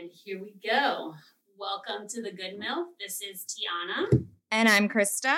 And here we go. Welcome to the Good MILF. This is Tiana. And I'm Krista.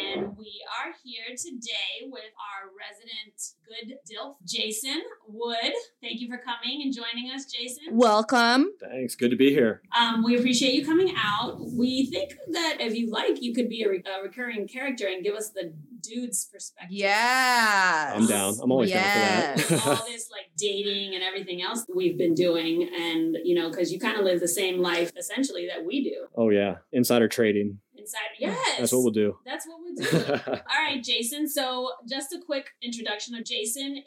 And we are here today with our resident good DILF, Jason Wood. Thank you for coming and joining us, Jason. Welcome. Thanks. Good to be here. Um, we appreciate you coming out. We think that if you like, you could be a, re- a recurring character and give us the dude's perspective. Yeah. I'm down. I'm always Yes. down for that. all this like dating and everything else we've been doing and you know because you kind of live the same life essentially that we do oh yeah, insider trading. Inside yes That's what we'll do. that's what we'll do all right jason so just a quick introduction of jason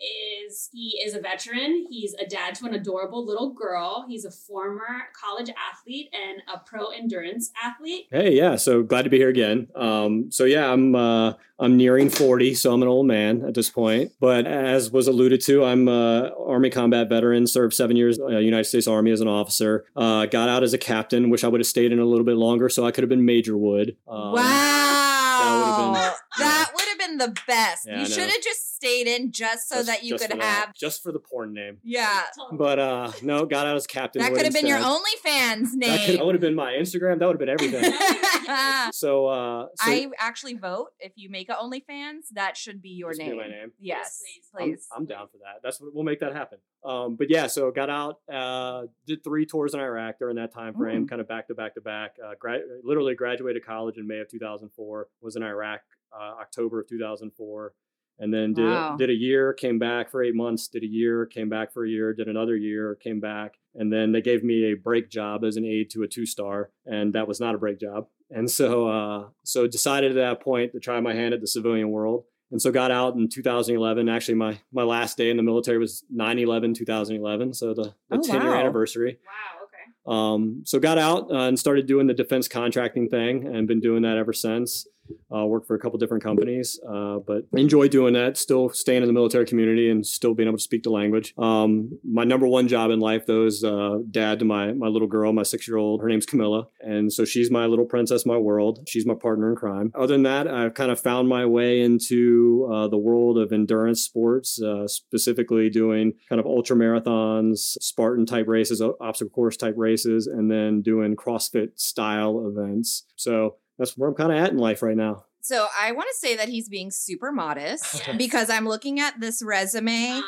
is he is a veteran he's a dad to an adorable little girl he's a former college athlete and a pro endurance athlete hey, yeah. So glad to be here again. Um, so yeah, I'm uh, I'm nearing 40, so I'm an old man at this point. But as was alluded to, I'm a Army combat veteran. Served seven years uh, United States Army as an officer. Uh, got out as a captain. Wish I would have stayed in a little bit longer, so I could have been Major Wood. Um, wow. been- That would have been the best. Yeah, you should have just stayed in just so just- that you could for that. have. just for the porn name. Yeah. But uh, no, got out as captain. That could have been your instead. OnlyFans That, could, name. that would have been my Instagram. That would have been everything. so, uh, so I actually vote if you make a OnlyFans, that should be your Just be name. my name. Yes, Yes, I'm, please. I'm down for that. That's what we'll make that happen. Um, but yeah, so got out, uh, did three tours in Iraq during that time frame, Mm. kind of back to back to back. Uh, gra- literally graduated college in May of 2004. Was in Iraq uh, October of 2004, and then did Wow. did a year, came back for eight months, did a year, came back for a year, did another year, came back, and then they gave me a break job as an aide to a two star, and that was not a break job. And so, uh, so decided at that point to try my hand at the civilian world and so got out in 2011 actually my my last day in the military was 9-11 2011 so the, the Oh, 10 year wow. anniversary. Wow okay. Um, so got out uh, and started doing the defense contracting thing and been doing that ever since uh, worked for a couple different companies uh, but enjoy doing that still staying in the military community and still being able to speak the language. Um, my number one job in life though is uh, dad to my my little girl my six year old her name's camilla and so she's my little princess my world. She's my partner in crime. Other than that i've kind of found my way into uh, the world of endurance sports uh, specifically doing kind of ultra marathons spartan type races obstacle course type races and then doing crossfit style events. So that's where i'm kind of at in life right now So I want to say that he's being super modest Yes. because I'm looking at this resume. uh-huh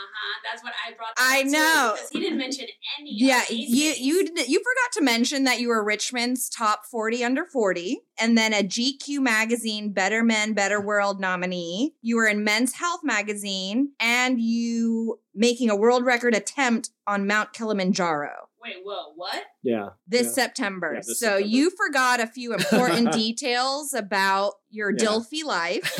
that's what i brought I know. because he didn't mention any Yeah, of you things. you did- you forgot to mention that you were Richmond's top 40 under 40 and then a GQ magazine Better Men Better World nominee. You were in Men's Health magazine and you making a world record attempt on Mount Kilimanjaro wait whoa what yeah this Yeah. September. Yeah, this so September. you forgot a few important details about your Yeah. Dilfy life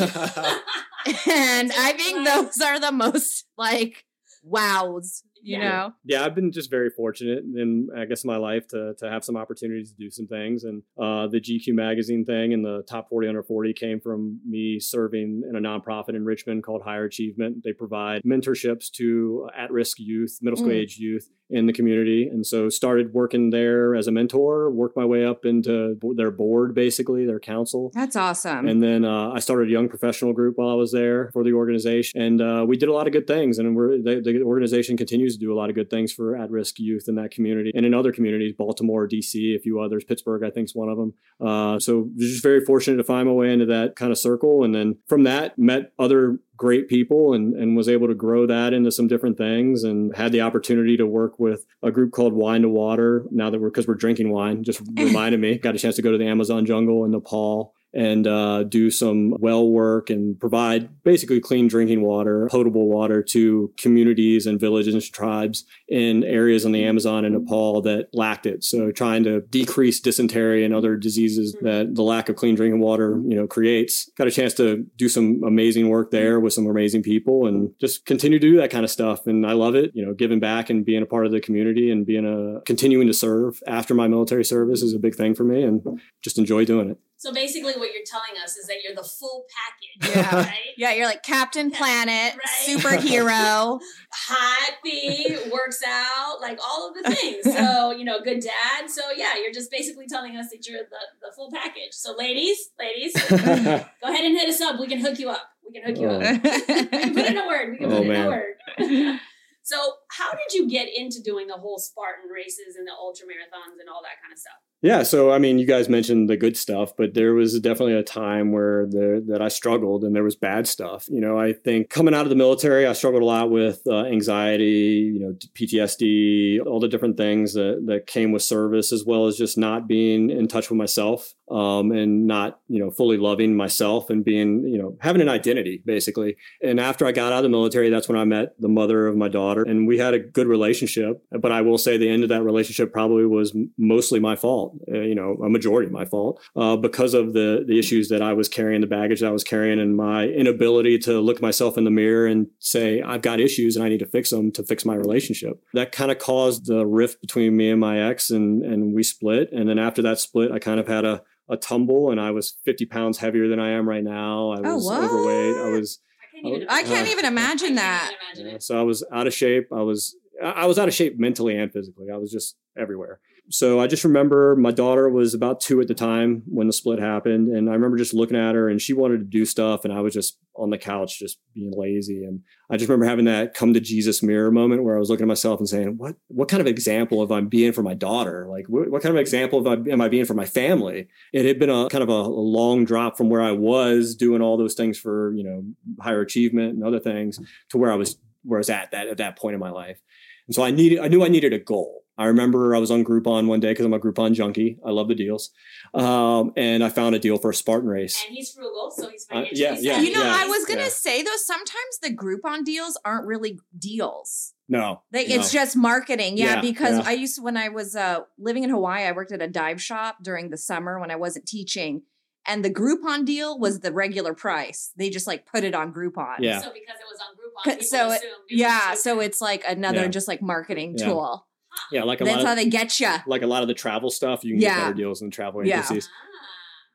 and I think those are the most like wows, you Yeah. know. yeah, I've been just very fortunate in I guess my life to to have some opportunities to do some things. And uh, the GQ magazine thing and the top 40 under 40 came from me serving in a nonprofit in Richmond called Higher Achievement. They provide mentorships to at-risk youth, middle school Mm. age youth in the community. And so started working there as a mentor, worked my way up into their board, basically their council. That's awesome. And then uh, I started a young professional group while I was there for the organization, and uh, we did a lot of good things. And we're, the, the organization continues to do a lot of good things for at-risk youth in that community and in other communities, Baltimore, DC, a few others, Pittsburgh, I think is one of them. Uh, so just very fortunate to find my way into that kind of circle, and then from that met other great people and, and was able to grow that into some different things and had the opportunity to work with a group called Wine to Water. Now that we're because we're drinking wine, just reminded me. Got a chance to go to the Amazon jungle in Nepal and uh, do some well work and provide basically clean drinking water, potable water to communities and villages and tribes in areas in the Amazon and Nepal that lacked it. So trying to decrease dysentery and other diseases that the lack of clean drinking water, you know, creates. Got a chance to do some amazing work there with some amazing people and just continue to do that kind of stuff. And I love it, you know, giving back and being a part of the community and being a continuing to serve after my military service is a big thing for me and just enjoy doing it. So basically, what you're telling us is that you're the full package, Yeah. right? yeah, you're like Captain Planet, Right. superhero. Happy, works out, like all of the things. So you know, good dad. So yeah, you're just basically telling us that you're the, the full package. So ladies, ladies, go ahead and hit us up. We can hook you up. We can hook you oh. up. We can put in a word. We can Oh, put in a word. so how did you get into doing the whole Spartan races and the ultra marathons and all that kind of stuff? Yeah, so I mean, you guys mentioned the good stuff, but there was definitely a time where the that I struggled and there was bad stuff. You know, I think coming out of the military, I struggled a lot with uh, anxiety, you know, PTSD, all the different things that that came with service, as well as just not being in touch with myself um, and not you know fully loving myself and being you know having an identity basically. And after I got out of the military, that's when I met the mother of my daughter, and we had a good relationship. But I will say the end of that relationship probably was mostly my fault fault, uh, you know, a majority of my fault, uh, because of the the issues that I was carrying, the baggage that I was carrying, and my inability to look myself in the mirror and say I've got issues and I need to fix them to fix my relationship. That kind of caused the rift between me and my ex, and and we split. And then after that split, I kind of had a a tumble, and I was 50 pounds heavier than I am right now. I Oh, was what? overweight. I was I can't even. I can't Uh, even imagine that. even imagine Yeah, so I was out of shape. I was I was out of shape mentally and physically. I was just everywhere. So I just remember my daughter was about two at the time when the split happened, and I remember just looking at her, and she wanted to do stuff, and I was just on the couch just being lazy. And I just remember having that come to Jesus mirror moment where I was looking at myself and saying, "What what kind of example am I being for my daughter? Like what, what kind of example am I, am I being for my family?" It had been a kind of a, a long drop from where I was doing all those things for you know higher achievement and other things to where I was where I was at that at that point in my life. And so I needed I knew I needed a goal. I remember I was on Groupon one day because I'm a Groupon junkie. I love the deals, um, and I found a deal for a Spartan race. And he's frugal, so he's Uh, financially yeah, yeah, you know, yeah, I was gonna yeah. say though, sometimes the Groupon deals aren't really deals. No, Like no. it's just marketing. Yeah, Yeah, because yeah. I used to when I was uh living in Hawaii, I worked at a dive shop during the summer when I wasn't teaching. And the Groupon deal was the regular price. They just like put it on Groupon. Yeah. So because it was on Groupon, So it- it Yeah, cheaper. so it's like another Yeah. just like marketing Yeah. tool. Yeah, like a That's lot how of they get you. like a lot of the travel stuff. You can Yeah. get better deals in the travel agencies. Ah.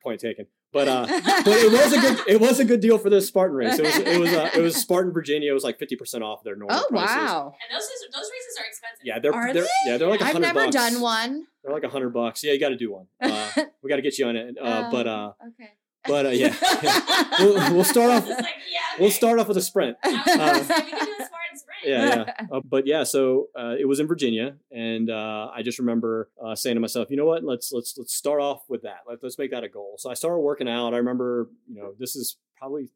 Point taken. But uh, but it was a good it was a good deal for this Spartan race. It was it was uh, it was Spartan Virginia. It was like fifty percent off their normal Oh prices. wow. And those races, those races are expensive. Yeah, they're, Are they're they? yeah they're like a I've hundred never bucks. done one. They're like a hundred bucks. Yeah, you got to do one. Uh, we got to get you on it. Uh, but uh, okay. But uh, yeah, we'll, we'll start off. Like, yeah, We'll start off with a sprint. I uh, say, we can do a Spartan sprint. yeah, yeah. Uh, but yeah, so uh, it was in Virginia, and uh, I just remember uh, saying to myself, you know what? Let's let's let's start off with that. Let, let's make that a goal. So I started working out. I remember, you know, this is probably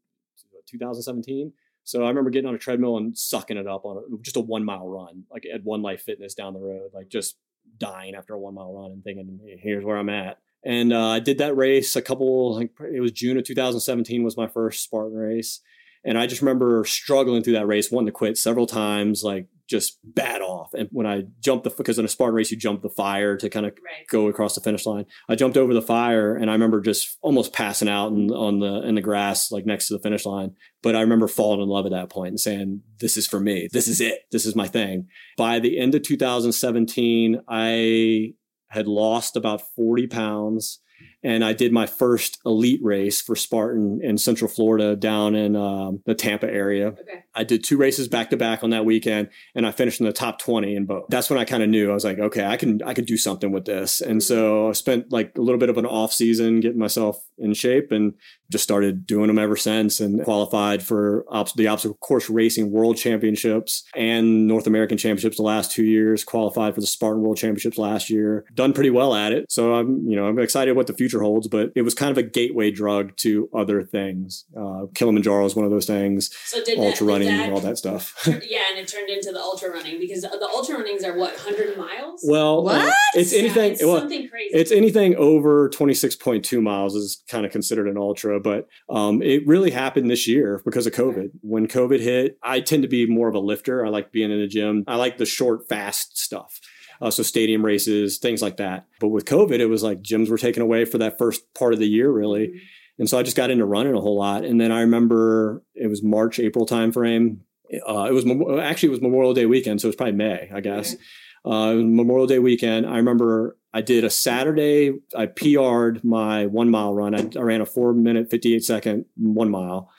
2017. So I remember getting on a treadmill and sucking it up on a, just a one mile run, like at One Life Fitness down the road, like just dying after a one mile run and thinking, "Hey, here's where I'm at. And uh, I did that race a couple, like it was June of 2017 was my first Spartan race. And I just remember struggling through that race, wanting to quit several times, like just bad off. And when I jumped the, because in a Spartan race, you jump the fire to kind of Right. go across the finish line. I jumped over the fire and I remember just almost passing out in, on the, in the grass, like next to the finish line. But I remember falling in love at that point and saying, this is for me. This is it. This is my thing. By the end of 2017, I had lost about 40 pounds and I did my first elite race for Spartan in Central Florida down in um, the Tampa area. Okay. I did two races back to back on that weekend, and I finished in the top twenty in both. That's when I kind of knew I was like, okay, I can I could do something with this. And so I spent like a little bit of an off season getting myself in shape, and just started doing them ever since. And qualified for obs- the obstacle course racing world championships and North American championships the last two years. Qualified for the Spartan World Championships last year. Done pretty well at it. So I'm you know I'm excited what the future holds. But it was kind of a gateway drug to other things. Uh, Kilimanjaro is one of those things So did ultra that, running did and that all that stuff. yeah, and it turned into the ultra running because the ultra runnings are what hundred miles. well, uh, What? it's Yeah, anything. it's well, something crazy. it's anything over 26.2 miles is kind of considered an ultra, but um, it really happened this year because of COVID. When COVID hit, I tend to be more of a lifter. I like being in the gym. I like the short, fast stuff. Uh, so stadium races, things like that. But with COVID, it was like gyms were taken away for that first part of the year, really. Mhm. And so I just got into running a whole lot. And then I remember it was March, April timeframe. Uh, it was actually it was Memorial Day weekend, so it was probably May, I guess. Uh, Memorial Day weekend. I remember I did a Saturday. I PR'd my one mile run. I, I ran a four minute fifty eight second one mile.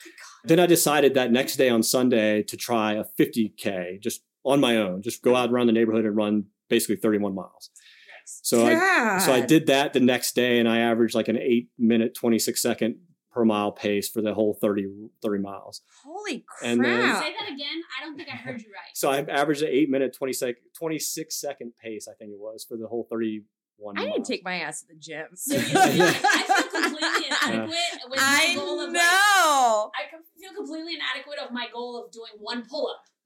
Then I decided that next day on Sunday to try a 50k just on my own, just go out around the neighborhood and run basically 31 miles. Yikes. So I so I did that the next day, and I averaged like an eight minute, twenty six second per mile pace for the whole 30, 30 miles. Holy crap. And then- Say that again. I don't think I heard you right. So I averaged an eight minute, 20 sec, 26 second pace, I think it was, for the whole 31 I need miles. to take my ass to the gym. Seriously, I feel completely inadequate with my I goal of like, know. I feel completely inadequate of my goal of doing one pull up now.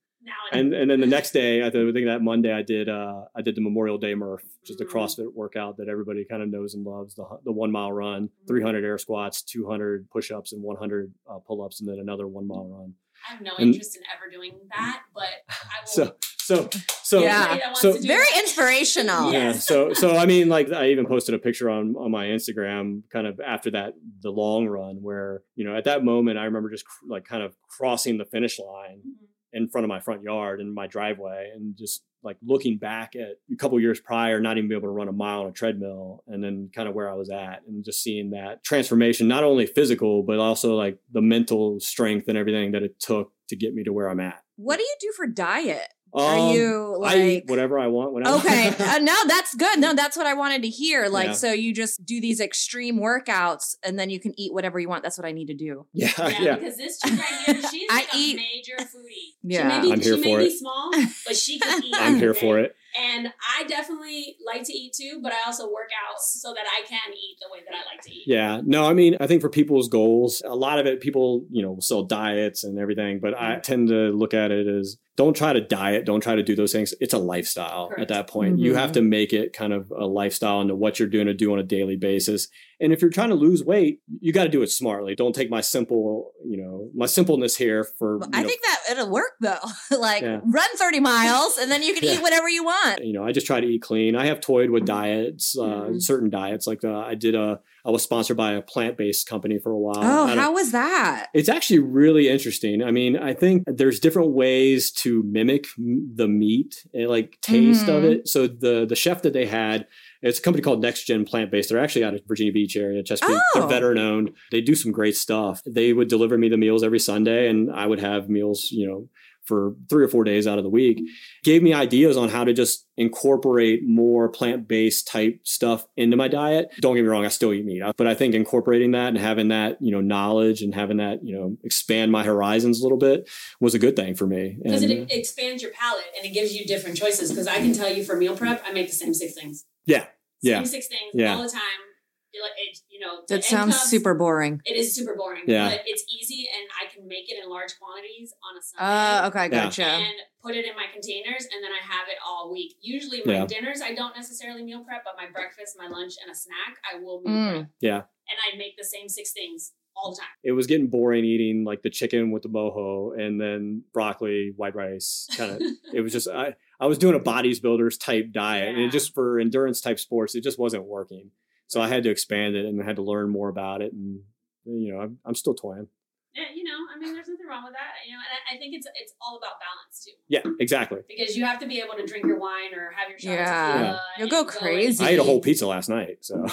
And, and and then the next day, I think that Monday, I did uh, I did the Memorial Day Murph, just is the Mhm. CrossFit workout that everybody kind of knows and loves. The the one mile run, Mhm. 300 air squats, 200 push ups, and 100 uh, pull ups, and then another one mile run. I have no and- interest in ever doing that, but I will. So so so Yeah. Somebody that wants so- Very that. inspirational. yeah so so i mean like i even posted a picture on on my instagram kind of after that the long run where you know at that moment i remember just cr- like kind of crossing the finish line Mhm. In front of my front yard and my driveway and just like looking back at a couple years prior not even be able to run a mile on a treadmill and then kind of where i was at and just seeing that transformation not only physical but also like the mental strength and everything that it took to get me to where i'm at What do you do for diet? Um, Are you I eat like whatever i want whenever Okay, uh, no, that's good. No, that's what I wanted to hear. Like, Yeah. so you just do these extreme workouts, and then you can eat whatever you want. That's what I need to do. yeah Yeah, yeah because this chick right here, she's I like a eat- major foodie. Yeah. she may be, I'm here she for may it. be small, but she can eat. i'm here for it And I definitely like to eat too, but I also work out so that I can eat the way that I like to eat. Yeah, no, I mean, I think for people's goals, a lot of it, people, you know, sell diets and everything, but I tend to look at it as don't try to diet, don't try to do those things. It's a lifestyle Correct. at that point. You have to make it kind of a lifestyle into what you're doing to do on a daily basis. And if you're trying to lose weight, you got to do it smartly. Don't take my simple, you know, my simpleness here for, Well, you I know, think that it'll work though. like, Yeah. run 30 miles, and then you can Yeah. eat whatever you want. you know, I just try to eat clean. I have toyed with diets, uh, Mhm. certain diets. Like uh, I did a, I was sponsored by a plant based company for a while. Oh, how was that? It's actually really interesting. I mean, I think there's different ways to mimic the meat and like taste of Mhm. it. So the the chef that they had, it's a company called Next Gen Plant Based. They're actually out of Virginia Beach area, Chesapeake. Oh. They're veteran owned. They do some great stuff. They would deliver me the meals every Sunday, and I would have meals, you know, for three or four days out of the week. Gave me ideas on how to just incorporate more plant based type stuff into my diet. Don't get me wrong, I still eat meat, uh, but I think incorporating that and having that, you know, knowledge and having that, you know, expand my horizons a little bit was a good thing for me. Because it expands your palate and it gives you different choices. Because I can tell you for meal prep, I make the same six things. Yeah, yeah. Same six things Yeah. all the time. It, you know, That sounds cups, super boring. It is super boring. Yeah. But it's easy and I can make it in large quantities on a Sunday. Uh, okay, Yeah. gotcha. and put it in my containers and then I have it all week. Usually my Yeah. dinners I don't necessarily meal prep, but my breakfast, my lunch, and a snack I will meal Mm. prep. Yeah. And I make the same six things all the time. it was getting boring eating like the chicken with the mojo and then broccoli, white rice. Kind of, it was just I, I was doing a bodies builders type diet, and Yeah. it just for endurance type sports, it just wasn't working. So I had to expand it and I had to learn more about it, and you know, I'm, I'm still toying. Yeah, you know, I mean, there's nothing wrong with that. You know, and I, I think it's it's all about balance too, Yeah, exactly. because you have to be able to drink your wine or have your shot Yeah. of. You'll go and crazy. I ate a whole pizza last night, so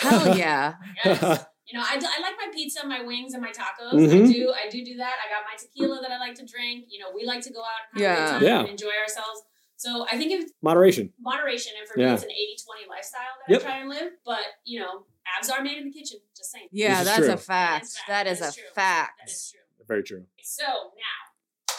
Hell yeah. Yes. You know, I, do, I like my pizza, my wings, and my tacos. I Mhm. do, I do do that. I got my tequila that I like to drink. You know, we like to go out and have Yeah. a good time Yeah. and enjoy ourselves. So I think it's Moderation. moderation, and for Yeah. me, it's an 80-20 lifestyle that Yep. I try and live. But you know, abs are made in the kitchen. Just saying. Yeah, that's true. a fact. That is fact. That That is is a true. fact. That is true. Very true. So now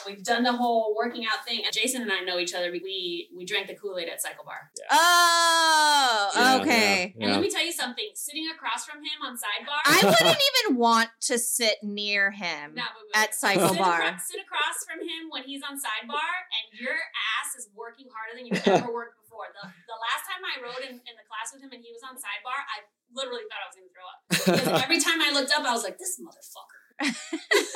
we've done the whole working out thing. Jason and I know each other. We we drank the Kool Aid at Cycle Bar. Oh, Yeah, okay. And let me tell you something. Sitting across from him on sidebar. I wouldn't even want to sit near him Nah, boo-boo. at Cycle sit Bar. Across, sit across from him when he's on sidebar, and your ass is working harder than you've ever worked before. The, the last time I rode in, in the class with him and he was on sidebar, I literally thought I was going to throw up. Because every time I looked up, I was like, this motherfucker.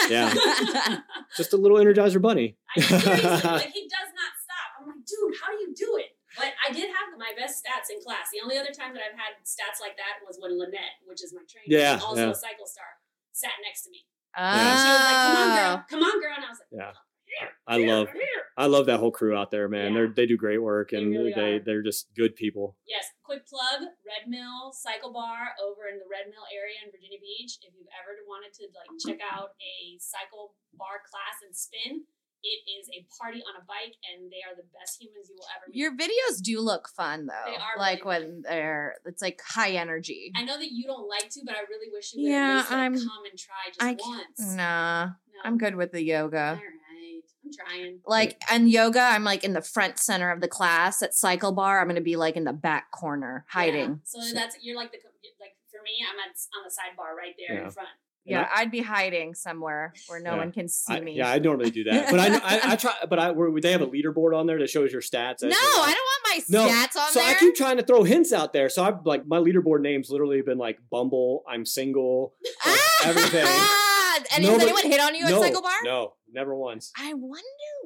Yeah. Just a little Energizer Bunny. I seriously, like, he does not stop. I'm like, dude, how do you do it? But I did have my best stats in class. The only other time that I've had stats like that was when Lynette, which is my trainer, Yeah, also yeah. a cycle star, sat next to me. Oh. She was like, come on, ah. girl. Come on, girl. And I was like, Yeah. here, I love. I love that whole crew out there, man. Yeah. They're they do great work They and really they are. they're just good people. Yes, quick plug, Red Mill Cycle Bar over in the Red Mill area in Virginia Beach. If you've ever wanted to like check out a cycle bar class and spin, it is a party on a bike, and they are the best humans you will ever meet. Your videos do look fun though. They are like really when they're it's like high energy. I know that you don't like to, but I really wish you would Yeah, at least like, I'm- come and try just I once. Nah, No. I'm good with the All yoga. Right, I'm trying. Like and yoga, I'm like in the front center of the class. At cycle bar, I'm gonna be like in the back corner, Yeah. hiding. So that's you're like the like for me, I'm at, on the sidebar right there Yeah. in front. Yeah, I'd be hiding somewhere where no Yeah. one can see I, me. yeah, I normally do that, but I, I, I try. But I, where they have a leaderboard on there that shows your stats. no, as I don't want my No, stats on so there. I keep trying to throw hints out there. So I've like my leaderboard name's literally been like Bumble, I'm single, like, everything. Ah, and No, has but- anyone hit on you no, at cycle bar? No, never once. I wonder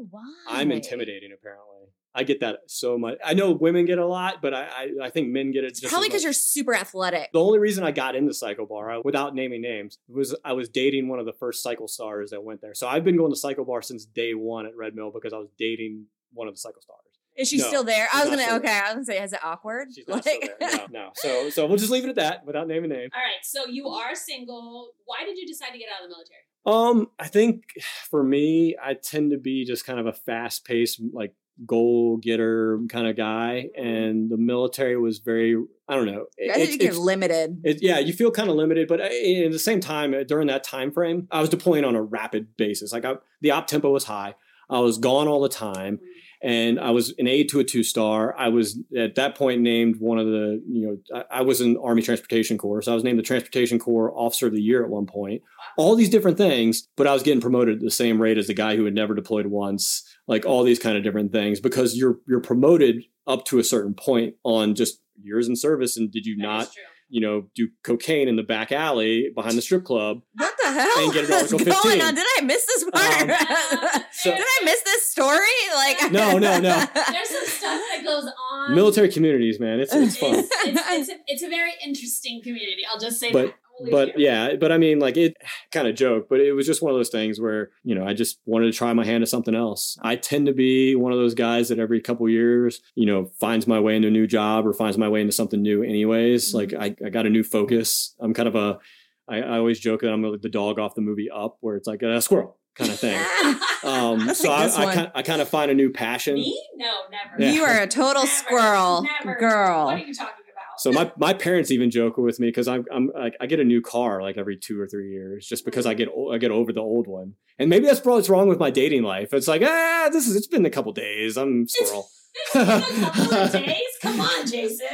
why. I'm intimidating. Apparently, I get that so much. I know women get a lot, but I I, I think men get it. Just Probably because you're super athletic. The only reason I got into Cycle Bar, uh, without naming names, was I was dating one of the first cycle stars that went there. So I've been going to Cycle Bar since day one at Red Mill because I was dating one of the cycle stars. Is she No, still there? I was gonna. still Okay, I was gonna say, is it awkward? She's not still there. No, no. So so we'll just leave it at that without naming names. All right, so you are single. Why did you decide to get out of the military? Um, I think for me, I tend to be just kind of a fast paced, like goal getter kind of guy, and the military was very. I don't know. I think It's- you get it's- limited. It, yeah, you feel kind of limited, but at the same time, uh, during that time frame, I was deploying on a rapid basis. Like I, the op tempo was high. I was gone all the time, and I was an aide to a two star. I was at that point named one of the, you know, I, I was in Army Transportation Corps, so I was named the Transportation Corps Officer of the Year at one point. All these different things, but I was getting promoted at the same rate as the guy who had never deployed once. Like all these kind of different things, because you're you're promoted up to a certain point on just years in service, and did you That not. You know, do cocaine in the back alley behind the strip club. What the hell And get an is Article going 15. on? Did I miss this part? Um, So- Did I miss this story? Like No, no, no. There's some stuff that goes on. Military communities, man, it's it's fun. It's, it's, it's, a, it's a very interesting community. I'll just say But- that. We'll leave But it here. yeah, but I mean, like it kind of joke, but it was just one of those things where you know I just wanted to try my hand at something else. I tend to be one of those guys that every couple years, you know, finds my way into a new job or finds my way into something new. Anyways, Mhm. like I, I got a new focus. I'm kind of a, I, I always joke that I'm like the dog off the movie Up, where it's like a squirrel kind of thing. Um, That's so I, I, kind, I kind of find a new passion. Me? No, never. Yeah. You are a total Never, squirrel never. girl. What are you talking about? So my, my parents even joke with me because I'm I'm like I get a new car like every two or three years just because I get o- I get over the old one and maybe that's probably what's wrong with my dating life. It's like ah this is it's been a couple days I'm squirrel. It's been a couple of days. Come on, Jason.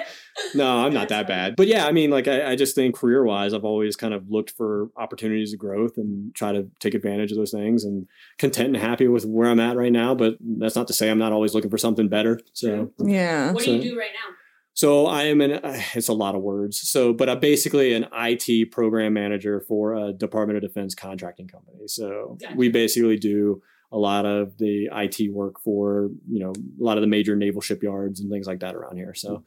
no, I'm not that bad. But yeah, I mean like I, I just think career wise I've always kind of looked for opportunities of growth and try to take advantage of those things and content and happy with where I'm at right now. But that's not to say I'm not always looking for something better. So yeah. What do you do right now? So I am an uh, it's a lot of words. So but I'm basically an IT program manager for a Department of Defense contracting company. So Gotcha. we basically do a lot of the IT work for, you know, a lot of the major naval shipyards and things like that around here. So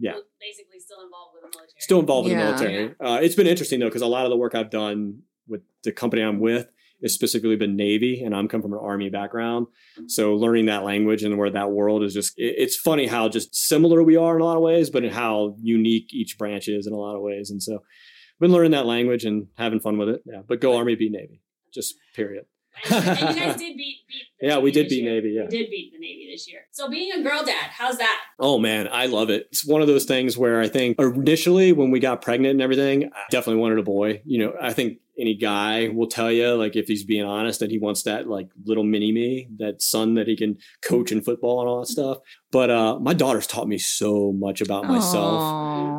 yeah. Well, basically, still involved with the military. Still involved in the military. Uh, it's been interesting though, because a lot of the work I've done with the company I'm with has specifically been Navy, and I'm come from an Army background. So learning that language and where that world is just, it- it's funny how just similar we are in a lot of ways, but in how unique each branch is in a lot of ways. And so been learning that language and having fun with it. Yeah. But go Army, beat Navy. Just period. And, you guys did beat. beat Yeah, we did beat year. Navy, yeah. We did beat the Navy this year. So being a girl dad, how's that? Oh man, I love it. It's one of those things where I think initially when we got pregnant and everything, I definitely wanted a boy. You know, I think any guy will tell you, like if he's being honest, that he wants that like little mini me, that son that he can coach in football and all that stuff. But uh, my daughter's taught me so much about myself.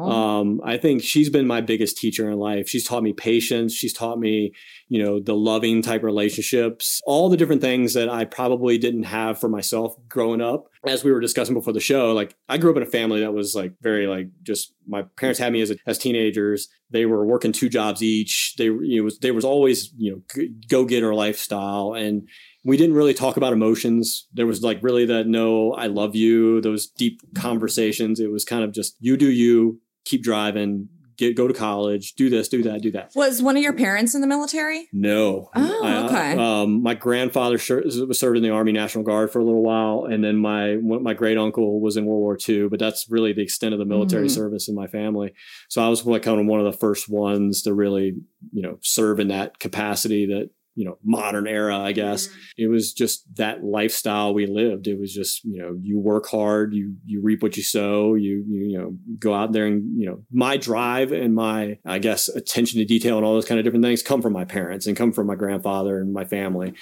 Um, I think she's been my biggest teacher in life. She's taught me patience. She's taught me, you know, the loving type relationships, all the different things that I probably didn't have for myself growing up. As we were discussing before the show, like I grew up in a family that was like very like just my parents had me as a, as teenagers. They were working two jobs each. They you know, was, there was always you know go getter lifestyle and we didn't really talk about emotions. There was like really that no, I love you, those deep conversations. It was kind of just you do you, keep driving, get go to college, do this, do that, do that. Was one of your parents in the military? No. Oh, I- okay. um, my grandfather was served in the Army National Guard for a little while, and then my my great uncle was in World War II. But that's really the extent of the military Mhm. service in my family. So I was like kind of one of the first ones to really, you know, serve in that capacity that you know modern era i guess. Mhm. it was just that lifestyle we lived. It was just you know you work hard you you reap what you sow you you, you know go out there and you know my drive and my i guess attention to detail and all those kind of different things come from my parents and come from my grandfather and my family.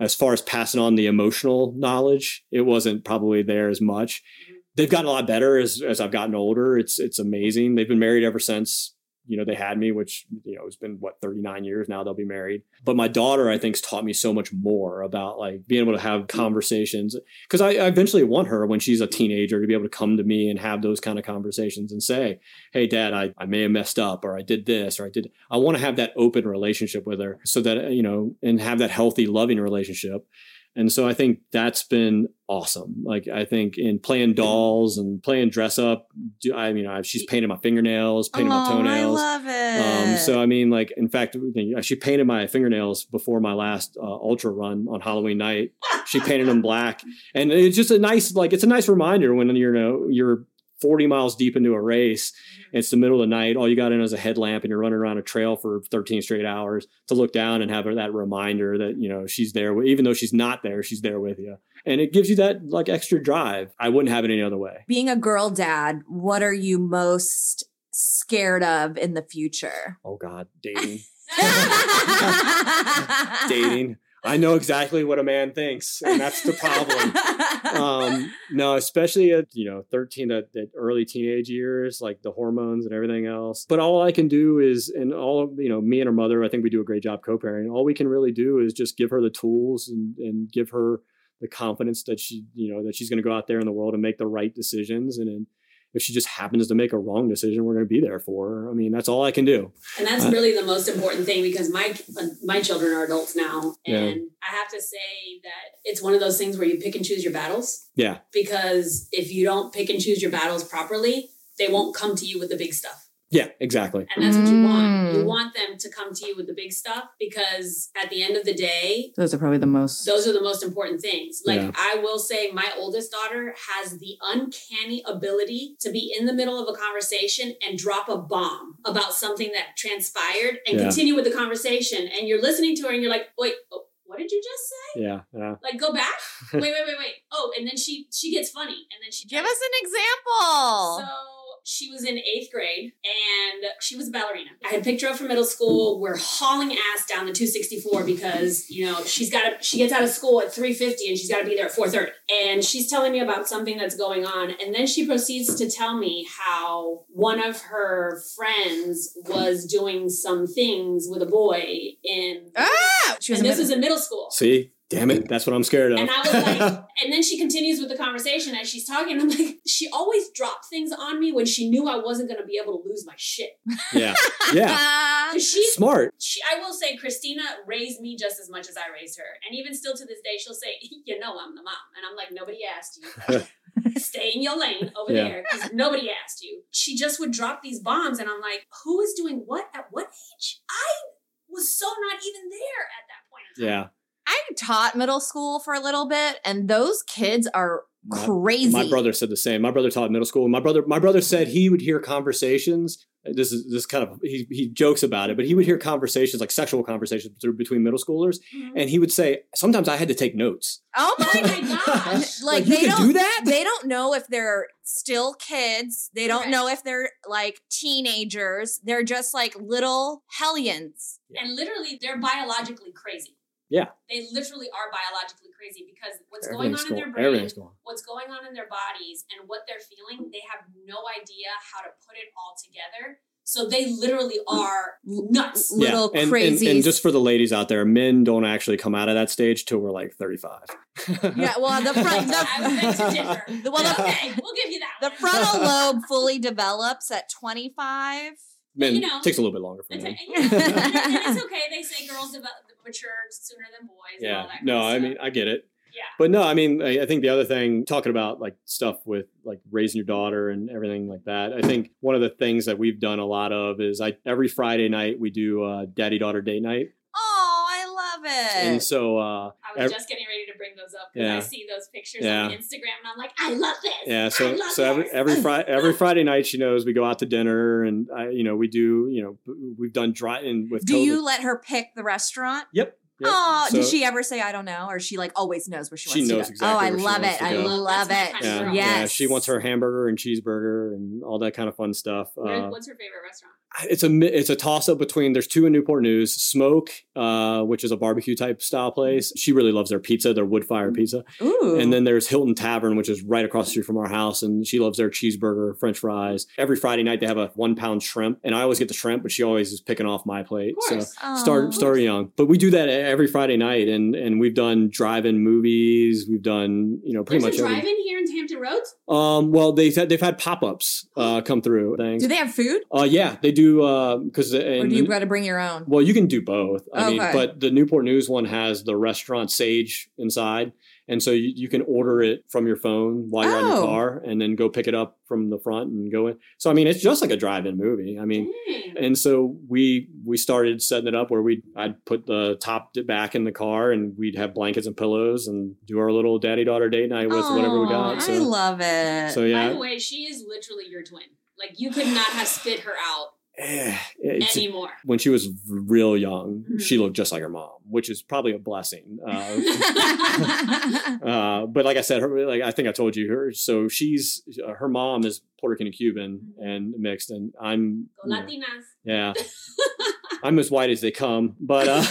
As far as passing on the emotional knowledge it wasn't probably there as much. They've gotten a lot better as, as i've gotten older. It's it's amazing. They've been married ever since you know they had me which you know it's been what 39 years now they'll be married. But my daughter i think's taught me so much more about like being able to have mm-hmm. conversations because I, I eventually want her when she's a teenager to be able to come to me and have those kind of conversations and say hey dad I, I may have messed up or i did this or i did i want to have that open relationship with her so that you know and have that healthy loving relationship and so I think that's been awesome. Like I think in playing dolls and playing dress up, I mean, I, she's painted my fingernails, painted my Oh, toenails. I love it. Um, so I mean, like in fact, she painted my fingernails before my last uh, ultra run on Halloween night. She painted them black, and it's just a nice, like it's a nice reminder when you're, you know, you're 40 miles deep into a race. Mm-hmm. It's the middle of the night. All you got in is a headlamp, and you're running around a trail for 13 straight hours to look down and have that reminder that you know she's there. Even though she's not there, she's there with you, and it gives you that like extra drive. I wouldn't have it any other way. Being a girl dad, what are you most scared of in the future? Oh God, dating, dating. I know exactly what a man thinks, and that's the problem. um no especially at you know 13 at, at early teenage years like the hormones and everything else but all i can do is and all you know me and her mother i think we do a great job co-parenting all we can really do is just give her the tools and and give her the confidence that she you know that she's going to go out there in the world and make the right decisions and, and if she just happens to make a wrong decision we're going to be there for her i mean that's all i can do And that's Uh, really the most important thing because my my children are adults now, Yeah. and I have to say that it's one of those things where you pick and choose your battles. Yeah. Because if you don't pick and choose your battles properly, they won't come to you with the big stuff. Yeah exactly And that's what you want. You Mm. want them to come to you with the big stuff because at the end of the day, Those are probably the most. those are the most important things. Like Yeah. I will say my oldest daughter has the uncanny ability to be in the middle of a conversation and drop a bomb about something that transpired and Yeah. continue with the conversation and you're listening to her and you're like, "Wait, oh, what did you just say?" yeah yeah Like go back. wait, wait, wait, wait. Oh, and then she she gets funny and then she Give us an example. so she was in eighth grade and she was a ballerina. I had picked her up from middle school. We're hauling ass down the 264 because, you know, she's got to, she gets out of school at 3.50 and she's got to be there at 4.30. And she's telling me about something that's going on. And then she proceeds to tell me how one of her friends was doing some things with a boy in, ah, she was and this mid- is in middle school. see damn it that's what i'm scared of And I was like, and then she continues with the conversation as she's talking. I'm like, she always dropped things on me when she knew I wasn't going to be able to lose my shit. yeah yeah 'Cause She, smart she, I will say, Christina raised me just as much as I raised her. And even still to this day, she'll say, you know, I'm the mom. And I'm like, nobody asked you. Stay in your lane over Yeah. there because nobody asked you. She just would drop these bombs. And I'm like, who is doing what at what age? I was so not even there at that point. yeah I taught middle school for a little bit, and those kids are crazy. My brother said the same. My brother taught middle school. and My brother, my brother said he would hear conversations. This is this kind of he he jokes about it, but he would hear conversations like sexual conversations through- between middle schoolers, Mhm. and he would say sometimes I had to take notes. Oh my gosh. like, you they can don't do that. they don't know if they're still kids. They don't Correct. know if they're like teenagers. They're just like little hellions. And literally, they're biologically crazy. Yeah. They literally are biologically crazy because what's going on in their brain, what's going on in their bodies, and what they're feeling, they have no idea how to put it all together. So they literally are nuts. Little and, and, and just for the ladies out there, men don't actually come out of that stage till we're like thirty five. Yeah, well, the front the, I would beg the- well, the, okay, we'll give you that. the frontal lobe fully develops at 25. Men You know, takes a little bit longer for It's, men. and, and it's okay. They say girls develop, mature sooner than boys. And all Yeah, no, I mean. I get it. Yeah. But no, I mean I, I think the other thing talking about like stuff with like raising your daughter and everything like that. I think one of the things that we've done a lot of is I every Friday night we do uh, daddy daughter date night, it. and so uh, I was ev- just getting ready to bring those up because Yeah. I see those pictures Yeah. on Instagram and I'm like, I love this. yeah, I so love so every this. every Friday every Friday night she knows we go out to dinner and I you know we do you know we've done dry in with Do COVID. you let her pick the restaurant? Yep. Yep. Oh, So- does she ever say I don't know, or she like always knows where she wants She to knows go? exactly oh, I love it. I love That's it. my kind of Yeah, girl. yeah. She wants her hamburger and cheeseburger and all that kind of fun stuff. Where- Uh, What's her favorite restaurant? It's a it's a toss up between there's two in Newport News, Smoke, uh, which is a barbecue type style place. She really loves their pizza, their wood fire pizza. Ooh. And then there's Hilton Tavern, which is right across the street from our house, and she loves their cheeseburger, French fries. Every Friday night they have a one pound shrimp, and I always get the shrimp, but she always is picking off my plate. So start start young, but we do that every Friday night, and and we've done drive-in movies. We've done you know pretty There's much drive-in here in Hampton Roads. um, well, they've they've had pop ups uh, come through things. Do they have food, Uh, yeah, they do. Because um, or do you got to bring your own? well, you can do both. I mean, but the Newport News one has the restaurant Sage inside, and so you, you can order it from your phone while you're on your Oh. car, and then go pick it up from the front and go in. So I mean, it's just like a drive-in movie. I mean. Dang. And so we we started setting it up where we I'd put the top back in the car and we'd have blankets and pillows and do our little daddy daughter date night with whatever we Aw, got. I love it. so yeah. By the way, she is literally your twin. Like you could not have spit her out Eh, it's- anymore. when she was real young, Mhm. she looked just like her mom, which is probably a blessing. Uh, uh, but like I said, her, like I think I told you her. So she's uh, her mom is Puerto Rican and Cuban Mhm. and mixed, and I'm you know, Latinas. yeah, I'm as white as they come. But uh,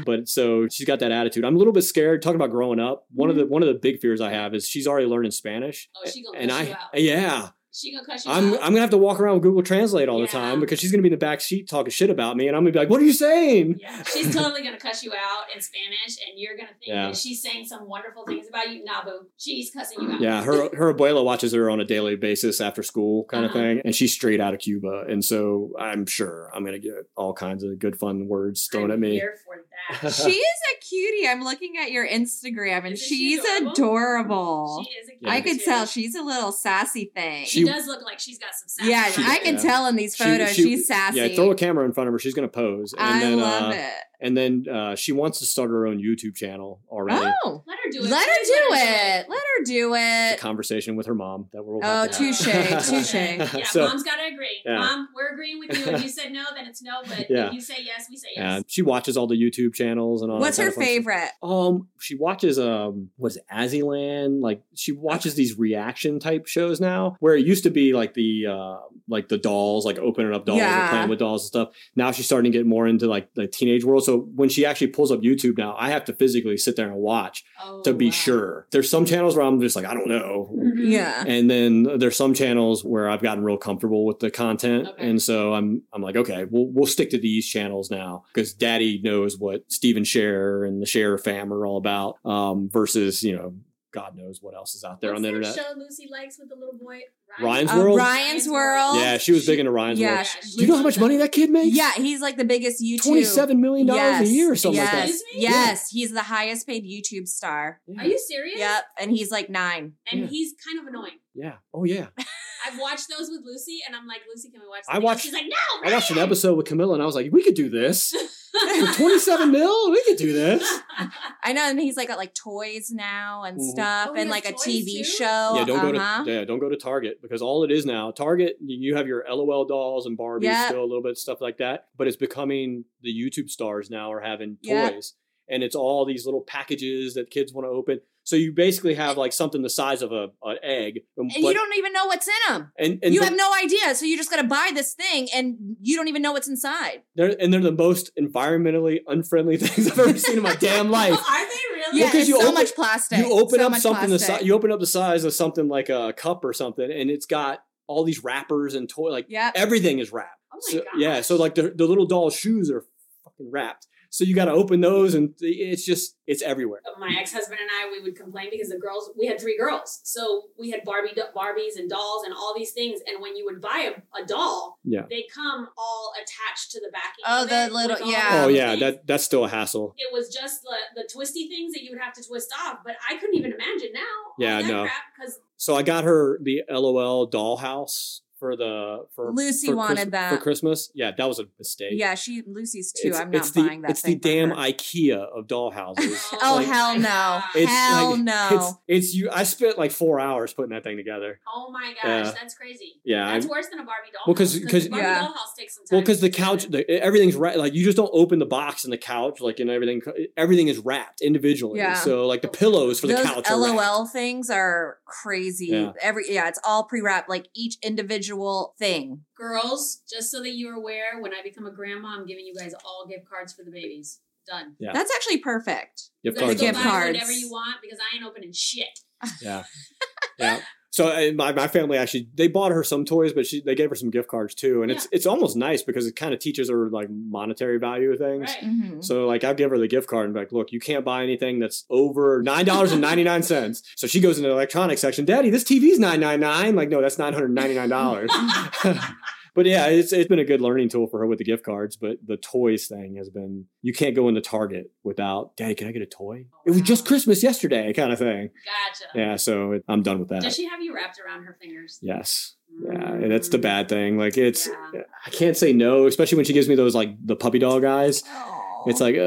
but so she's got that attitude. I'm a little bit scared. Talking about growing up, one of the one of the big fears I have is she's already learning Spanish. Oh, she gonna and I yeah, She gonna cuss you I'm out. I'm gonna have to walk around with Google Translate all Yeah. the time because she's gonna be in the back seat talking shit about me, and I'm gonna be like, "What are you saying?" yeah, she's totally gonna cuss you out in Spanish, and you're gonna think Yeah. that she's saying some wonderful things about you. Nah, boo, she's cussing you out. Yeah, her her abuela watches her on a daily basis after school, kind Uh-huh. of thing, and she's straight out of Cuba, and so I'm sure I'm gonna get all kinds of good fun words thrown I'm at me. Here for that. she is a cutie. I'm looking at your Instagram, and Isn't she she's adorable? adorable. She is a Yeah. I could too. tell she's a little sassy thing. She, She- does look like she's got some sass. yeah, She- I can yeah. tell in these She- photos. she- she's sassy. Yeah, throw a camera in front of her. She's gonna pose, and I then love uh, it. And then uh, she wants to start her own YouTube channel already. Oh, Let her do it. let her do it. Let her do It's a it. conversation with her mom that we'll Oh, have to have. touche, touche. Yeah, So- mom's got to agree. Yeah. Mom, we're agreeing with you. If you said no, then it's no. But Yeah. if you say yes, we say Yeah, yes. she watches all the YouTube channels and all. What's that her kind of fun stuff. favorite? Um, she watches um, what is it, Azzyland? Like she watches these reaction type shows now, where it used to be like the uh, like the dolls, like opening up dolls Yeah. and playing with dolls and stuff. Now she's starting to get more into like the teenage world. So when she actually pulls up YouTube now, I have to physically sit there and watch Oh, to be wow. sure. There's some channels where I'm just like I don't know. Mhm. Yeah. And then there's some channels where I've gotten real comfortable with the content, Okay. and so I'm I'm like, okay, we'll we'll stick to these channels now because Daddy knows what Steven Share and the Share fam are all about, um, versus you know God knows what else is out there What's on the internet. show Lucy likes with the little boy? Ryan's Uh, World? Ryan's World. Yeah, she was big into Ryan's Yeah, World. she- Do you know how much money that kid makes? Yeah, he's like the biggest YouTube. twenty-seven million dollars yes, a year or something yes, like that. Excuse me? Yes, he's the highest paid YouTube star. Yeah. Are you serious? Yep, and he's like nine. And Yeah. he's kind of annoying. Yeah. Oh yeah. I've watched those with Lucy, and I'm like, Lucy, can we watch? I something else?" watched- She's like, no. I watched an episode with Camilla, and I was like, we could do this for twenty-seven mil. We could do this. I know, and he's like got like toys now and Mhm. stuff, Oh, and like a TV too? show. Yeah, don't uh-huh. go to yeah, don't go to Target because all it is now, Target, you have your LOL dolls and Barbies Yep. still a little bit stuff like that, but it's becoming the YouTube stars now are having Yep. toys, and it's all these little packages that kids want to open. So you basically have like something the size of a an egg, um, And you don't even know what's in them. and and you but have no idea, so you just got to buy this thing, and you don't even know what's inside. they're and they're the most environmentally unfriendly things I've ever seen in my damn life. Are they really? Yeah, 'cause it's you so open- much plastic. you open So up something the plastic. size you open up the size of something like a cup or something and it's got all these wrappers and toy like Yep. everything is wrapped Oh my so, yeah so like the, the little doll shoes are fucking wrapped so you got to open those and it's just it's everywhere my ex-husband and I, we would complain because the girls, we had three girls. So we had Barbie, Barbies and dolls and all these things. And when you would buy a, a doll, Yeah. they come all attached to the backing. Oh, of the it little- yeah. oh yeah things. that that's still a hassle It was just the, the twisty things that you would have to twist off, but I couldn't even imagine now. Yeah, no. because so i got her the lol dollhouse for the for Lucy for wanted Christ- that. for Christmas. Yeah, that was a mistake. Yeah, she Lucy's too. It's, I'm not it's the, buying that. It's the thing for damn her. IKEA of dollhouses. Oh Like, hell no! It's hell like- no! It's it's you. I spent like four hours putting that thing together. Oh my gosh, Yeah. that's crazy. Yeah, that's I- worse than a Barbie doll. Well, 'cause- house, 'cause- the Barbie Yeah. dollhouse takes some time. Well, because the couch, the, everything's right. Like you just don't open the box and the couch, like and everything. Everything is wrapped individually. Yeah. So like the pillows for the Those couch. are. LOL things are crazy. Yeah. Every yeah, it's all pre-wrapped, like each individual thing. girls, just so that you're aware, when I become a grandma, I'm giving you guys all gift cards for the babies. Done. Yeah. That's actually perfect. Gift You guys cards. go gift buy cards. whatever you want because I ain't opening shit. Yeah. Yeah. So my, my family actually they bought her some toys, but she they gave her some gift cards too, and it's it's almost nice because it kind of teaches her like monetary value of things. Right. Mhm. So like I'll give her the gift card and be like, look, you can't buy anything that's over nine dollars and ninety nine cents. So she goes into the electronics section, Daddy, this TV's nine nine nine. Like, no, that's nine hundred ninety nine dollars. but yeah, it's it's been a good learning tool for her with the gift cards. But the toys thing has been you can't go into Target without, Daddy, can I get a toy? It was just Christmas yesterday, kind of thing. Gotcha. Yeah, so it, I'm done with that. Does she have you wrapped around her fingers? Yes. Yeah, and that's the bad thing. Like it's Yeah. I can't say no, especially when she gives me those like the puppy dog eyes. Aw. It's like uh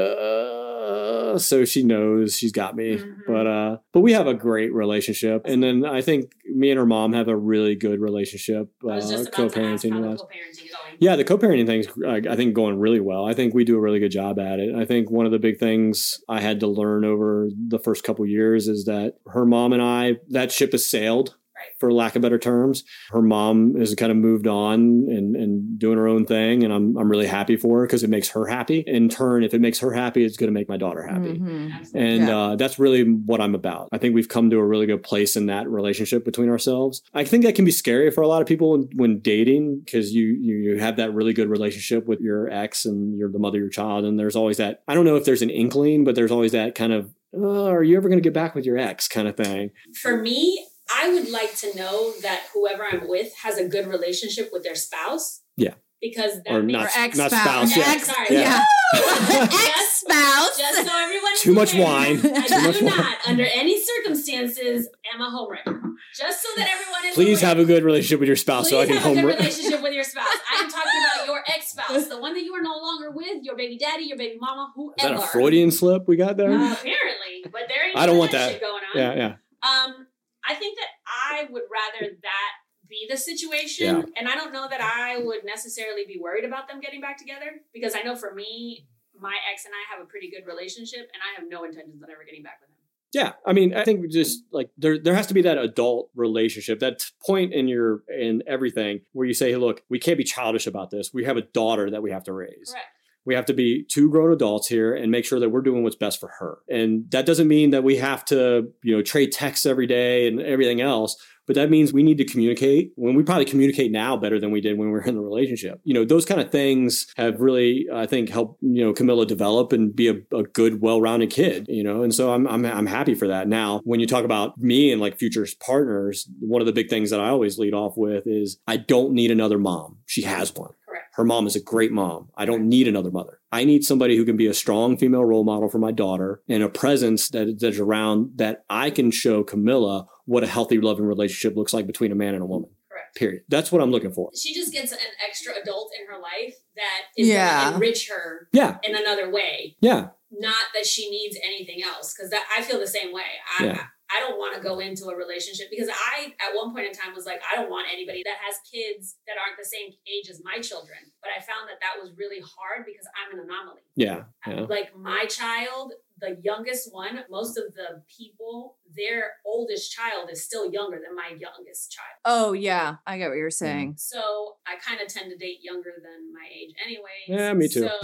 so she knows she's got me. Mhm. But uh but we have a great relationship. And then I think me and her mom have a really good relationship uh just about to ask co-parenting the co-parenting going. Yeah, the co-parenting thing's uh, I think going really well. I think we do a really good job at it. I think one of the big things I had to learn over the first couple years is that her mom and I that ship has sailed. For lack of better terms. Her mom has kind of moved on and, and doing her own thing and I'm I'm really happy for her because it makes her happy. In turn, if it makes her happy, it's going to make my daughter happy. Mhm. And Yeah. uh, that's really what I'm about. I think we've come to a really good place in that relationship between ourselves. I think that can be scary for a lot of people when, when dating because you, you you have that really good relationship with your ex and you're the mother of your child, and there's always that. I don't know if there's an inkling, but there's always that kind of. Oh, are you ever going to get back with your ex kind of thing? For me, I would like to know that whoever I'm with has a good relationship with their spouse. Yeah. Because that Or not- Or ex not spouse. spouse, yeah. Ex, Sorry. yeah. Just- ex spouse. Just so everyone Too much aware, wine. I Too much do wine. not, under any circumstances, am a homewrecker. Just so that everyone is Please aware. have a good relationship with your spouse Please so I can have a good relationship with your spouse. I am talking about your ex-spouse, the one that you are no longer with, your baby daddy, your baby mama, Is that a Freudian slip we got there? Uh, apparently, but there ain't I don't want that. shit going on. yeah, yeah. Um, I think that I would rather that be the situation, Yeah. and I don't know that I would necessarily be worried about them getting back together because I know for me, my ex and I have a pretty good relationship, and I have no intentions of ever getting back with him. Yeah, I mean, I think just like there, there has to be that adult relationship, that point in your in everything where you say, hey, "Look, we can't be childish about this. We have a daughter that we have to raise. Correct. We have to be two grown adults here and make sure that we're doing what's best for her. And that doesn't mean that we have to, you know, trade texts every day and everything else. But that means we need to communicate when we probably communicate now better than we did when we were in the relationship. You know, those kind of things have really, I think, helped, you know, Camilla develop and be a, a good, well-rounded kid, you know, and so I'm, I'm, I'm happy for that. Now, when you talk about me and like future partners, one of the big things that I always lead off with is I don't need another mom. She has one. Correct. Her mom is a great mom. I don't need another mother. I need somebody who can be a strong female role model for my daughter and a presence that that's around that I can show Camilla what a healthy, loving relationship looks like between a man and a woman. Correct. Period. That's what I'm looking for. She just gets an extra adult in her life that is Yeah. going to enrich her Yeah. in another way. Yeah. Not that she needs anything else, because I feel the same way. I Yeah. I don't want to go into a relationship because I at one point in time was like I don't want anybody that has kids that aren't the same age as my children. But I found that that was really hard because I'm an anomaly. Yeah. Yeah. Like my child, the youngest one, most of the people, their oldest child is still younger than my youngest child. Oh yeah, I get what you're mm. saying. So I kind of tend to date younger than my age anyway. Yeah, me too. So,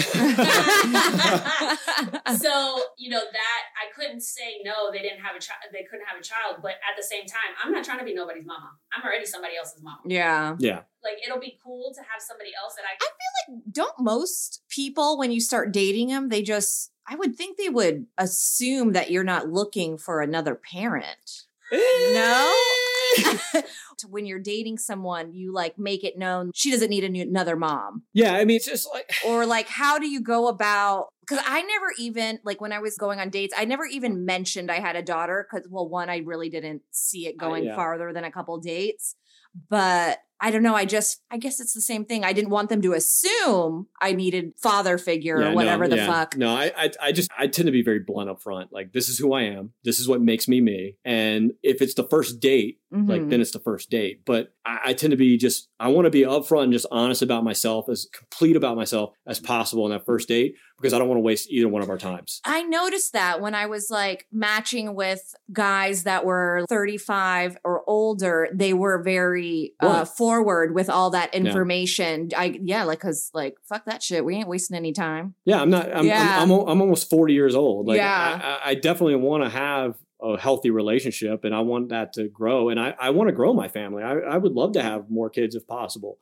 so you know that I couldn't say no. They didn't have a child. They couldn't have a child. But at the same time, I'm not trying to be nobody's mama. I'm already somebody else's mama. Yeah. Yeah. Like it'll be cool to have somebody else that I. I feel like don't most people, when you start dating them, they just, I would think they would assume that you're not looking for another parent. No? When you're dating someone, you like make it known she doesn't need a new, another mom. Yeah. I mean, it's just like, Or like, how do you go about? Because I never even, like when I was going on dates, I never even mentioned I had a daughter. Because, well, one, I really didn't see it Uh, going yeah. farther than a couple dates. But I don't know. I just, I guess it's the same thing. I didn't want them to assume I needed father figure Yeah, or no, whatever the yeah. fuck. No, I, I, I just, I tend to be very blunt up front. Like, this is who I am. This is what makes me me. And if it's the first date, like Mhm. then it's the first date. But I, I tend to be just I want to be upfront and just honest about myself, as complete about myself as possible in that first date because I don't want to waste either one of our times. I noticed that when I was like matching with guys that were 35 or older, they were very uh? Forward with all that information. I yeah, like cuz like fuck that shit. We ain't wasting any time. Yeah, I'm not. I'm Yeah. I'm, I'm, I'm almost 40 years old. Like, Yeah. I, I- I definitely want to have a healthy relationship, and I want that to grow. And I, I want to grow my family. I, I would love to have more kids if possible.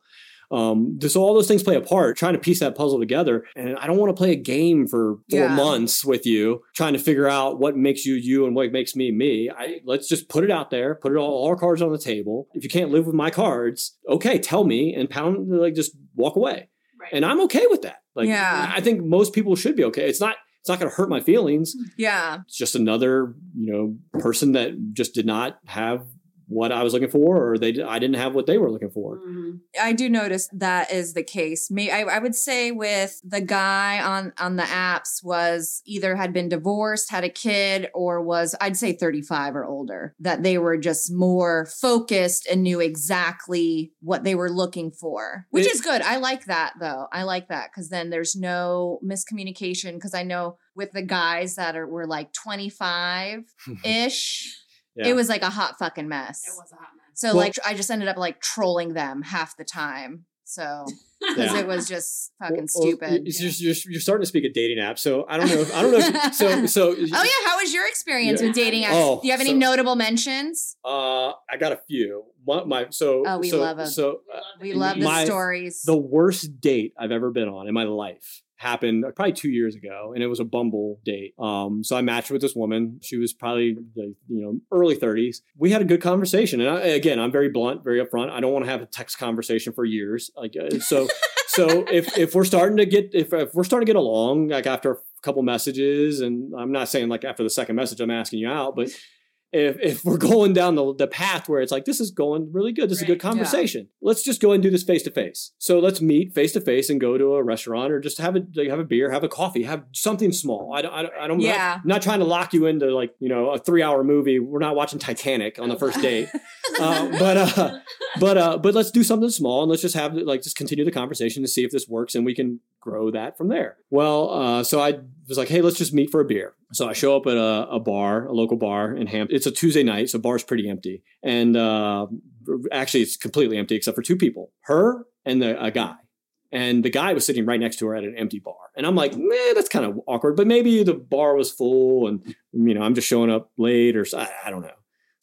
Um, so all those things play a part. Trying to piece that puzzle together, and I don't want to play a game for four Yeah. months with you, trying to figure out what makes you you and what makes me me. I let's just put it out there, put it all, all our cards on the table. If you can't live with my cards, okay, tell me and pound like just walk away Right. and I'm okay with that. Like, Yeah. I think most people should be okay. It's not. It's not going to hurt my feelings. Yeah. It's just another, you know, person that just did not have what I was looking for, or they I didn't have what they were looking for. Mhm. I do notice that is the case. May I, I would say with the guy on on the apps was either had been divorced, had a kid, or was I'd say 35 or older. That they were just more focused and knew exactly what they were looking for, which It- is good. I like that though. I like that because then there's no miscommunication. Because I know with the guys that are were like 25 ish, Yeah. it was like a hot fucking mess. It was a hot mess. So Well- like I just ended up like trolling them half the time. So because Yeah. it was just fucking Well, well, stupid. You're, you're, you're starting to speak a dating app, so I don't know. If, I don't know. If, so so. oh yeah, how was your experience Yeah. with dating apps? Oh, Do you have any so- notable mentions? Uh, I got a few. One, my so. Oh, we so, love 'em. So uh, We love the My- stories. the worst date I've ever been on in my life happened probably two years ago, and it was a Bumble date. Um, so I matched with this woman. She was probably the, you know early 30s. We had a good conversation, and I, again, I'm very blunt, very upfront. I don't want to have a text conversation for years. Like uh, so, so if if we're starting to get if, if we're starting to get along, like after a couple messages, and I'm not saying like after the second message I'm asking you out, but if, if we're going down the, the path where it's like this is going really good. This is a good Right, yeah. conversation. Let's just go and do this face to face so let's meet face to face and go to a restaurant or just have a have a beer have a coffee have something small. I don't i don't, I don't Yeah. I'm not, trying to lock you into like you know a three hour movie. We're not watching titanic on the first date. Uh, but uh but uh but let's do something small and let's just have like just continue the conversation to see if this works and we can grow that from there. Well uh so i was like hey let's just meet for a beer. So i show up at a, a bar a local bar in hampton it's a tuesday night so bar's pretty empty. And uh actually it's completely empty except for two people her and the, a guy. And the guy was sitting right next to her at an empty bar. And i'm like man that's kind of awkward but maybe the bar was full and you know i'm just showing up late or I don't know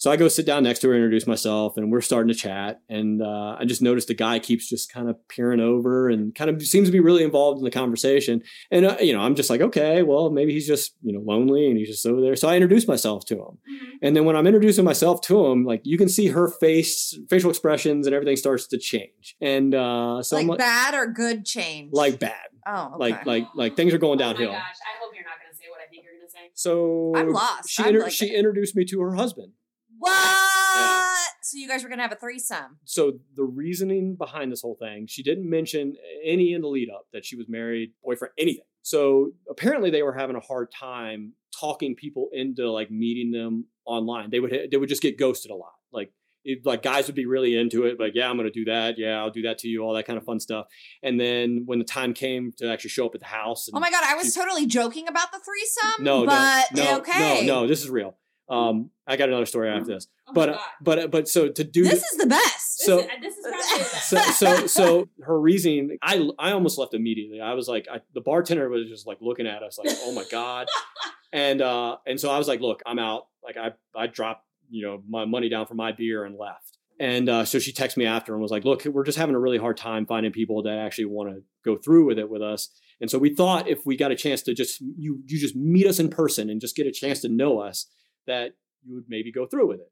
so I go sit down next to her, introduce myself, and we're starting to chat. And uh, I just noticed the guy keeps just kind of peering over and kind of seems to be really involved in the conversation. And uh, you know, I'm just like, okay, well, maybe he's just you know lonely and he's just over there. So I introduce myself to him. Mhm. And then when I'm introducing myself to him, like you can see her face, facial expressions, and everything starts to change. And uh, so like like, bad or good change? like bad, oh, okay. like like like things are going Oh my downhill. gosh, I hope you're not going to say what I think you're going to say. So I'm lost. She inter- like- she introduced me to her husband. What? So you guys were gonna have a threesome? so the reasoning behind this whole thing, she didn't mention any in the lead up that she was married, boyfriend, anything. So apparently they were having a hard time talking people into like meeting them online. They would they would just get ghosted a lot. Like it, like guys would be really into it, like yeah, I'm gonna do that, yeah, I'll do that to you, all that kind of fun stuff. And then when the time came to actually show up at the house, oh and Oh my god, I was she- totally joking about the threesome. no, but no, no, okay. no, no, this is real. Um, I got another story after this, Oh but God. but but so to do This thi- is the best. This so- is, this is probably the best. so so so her reasoning i i almost left immediately i was like I, the bartender was just like looking at us like oh my god and uh and so i was like look i'm out like i i dropped you know my money down for my beer and left and uh, so she texted me after and was like look we're just having a really hard time finding people that actually want to go through with it with us and so we thought if we got a chance to just you you just meet us in person and just get a chance to know us that you would maybe go through with it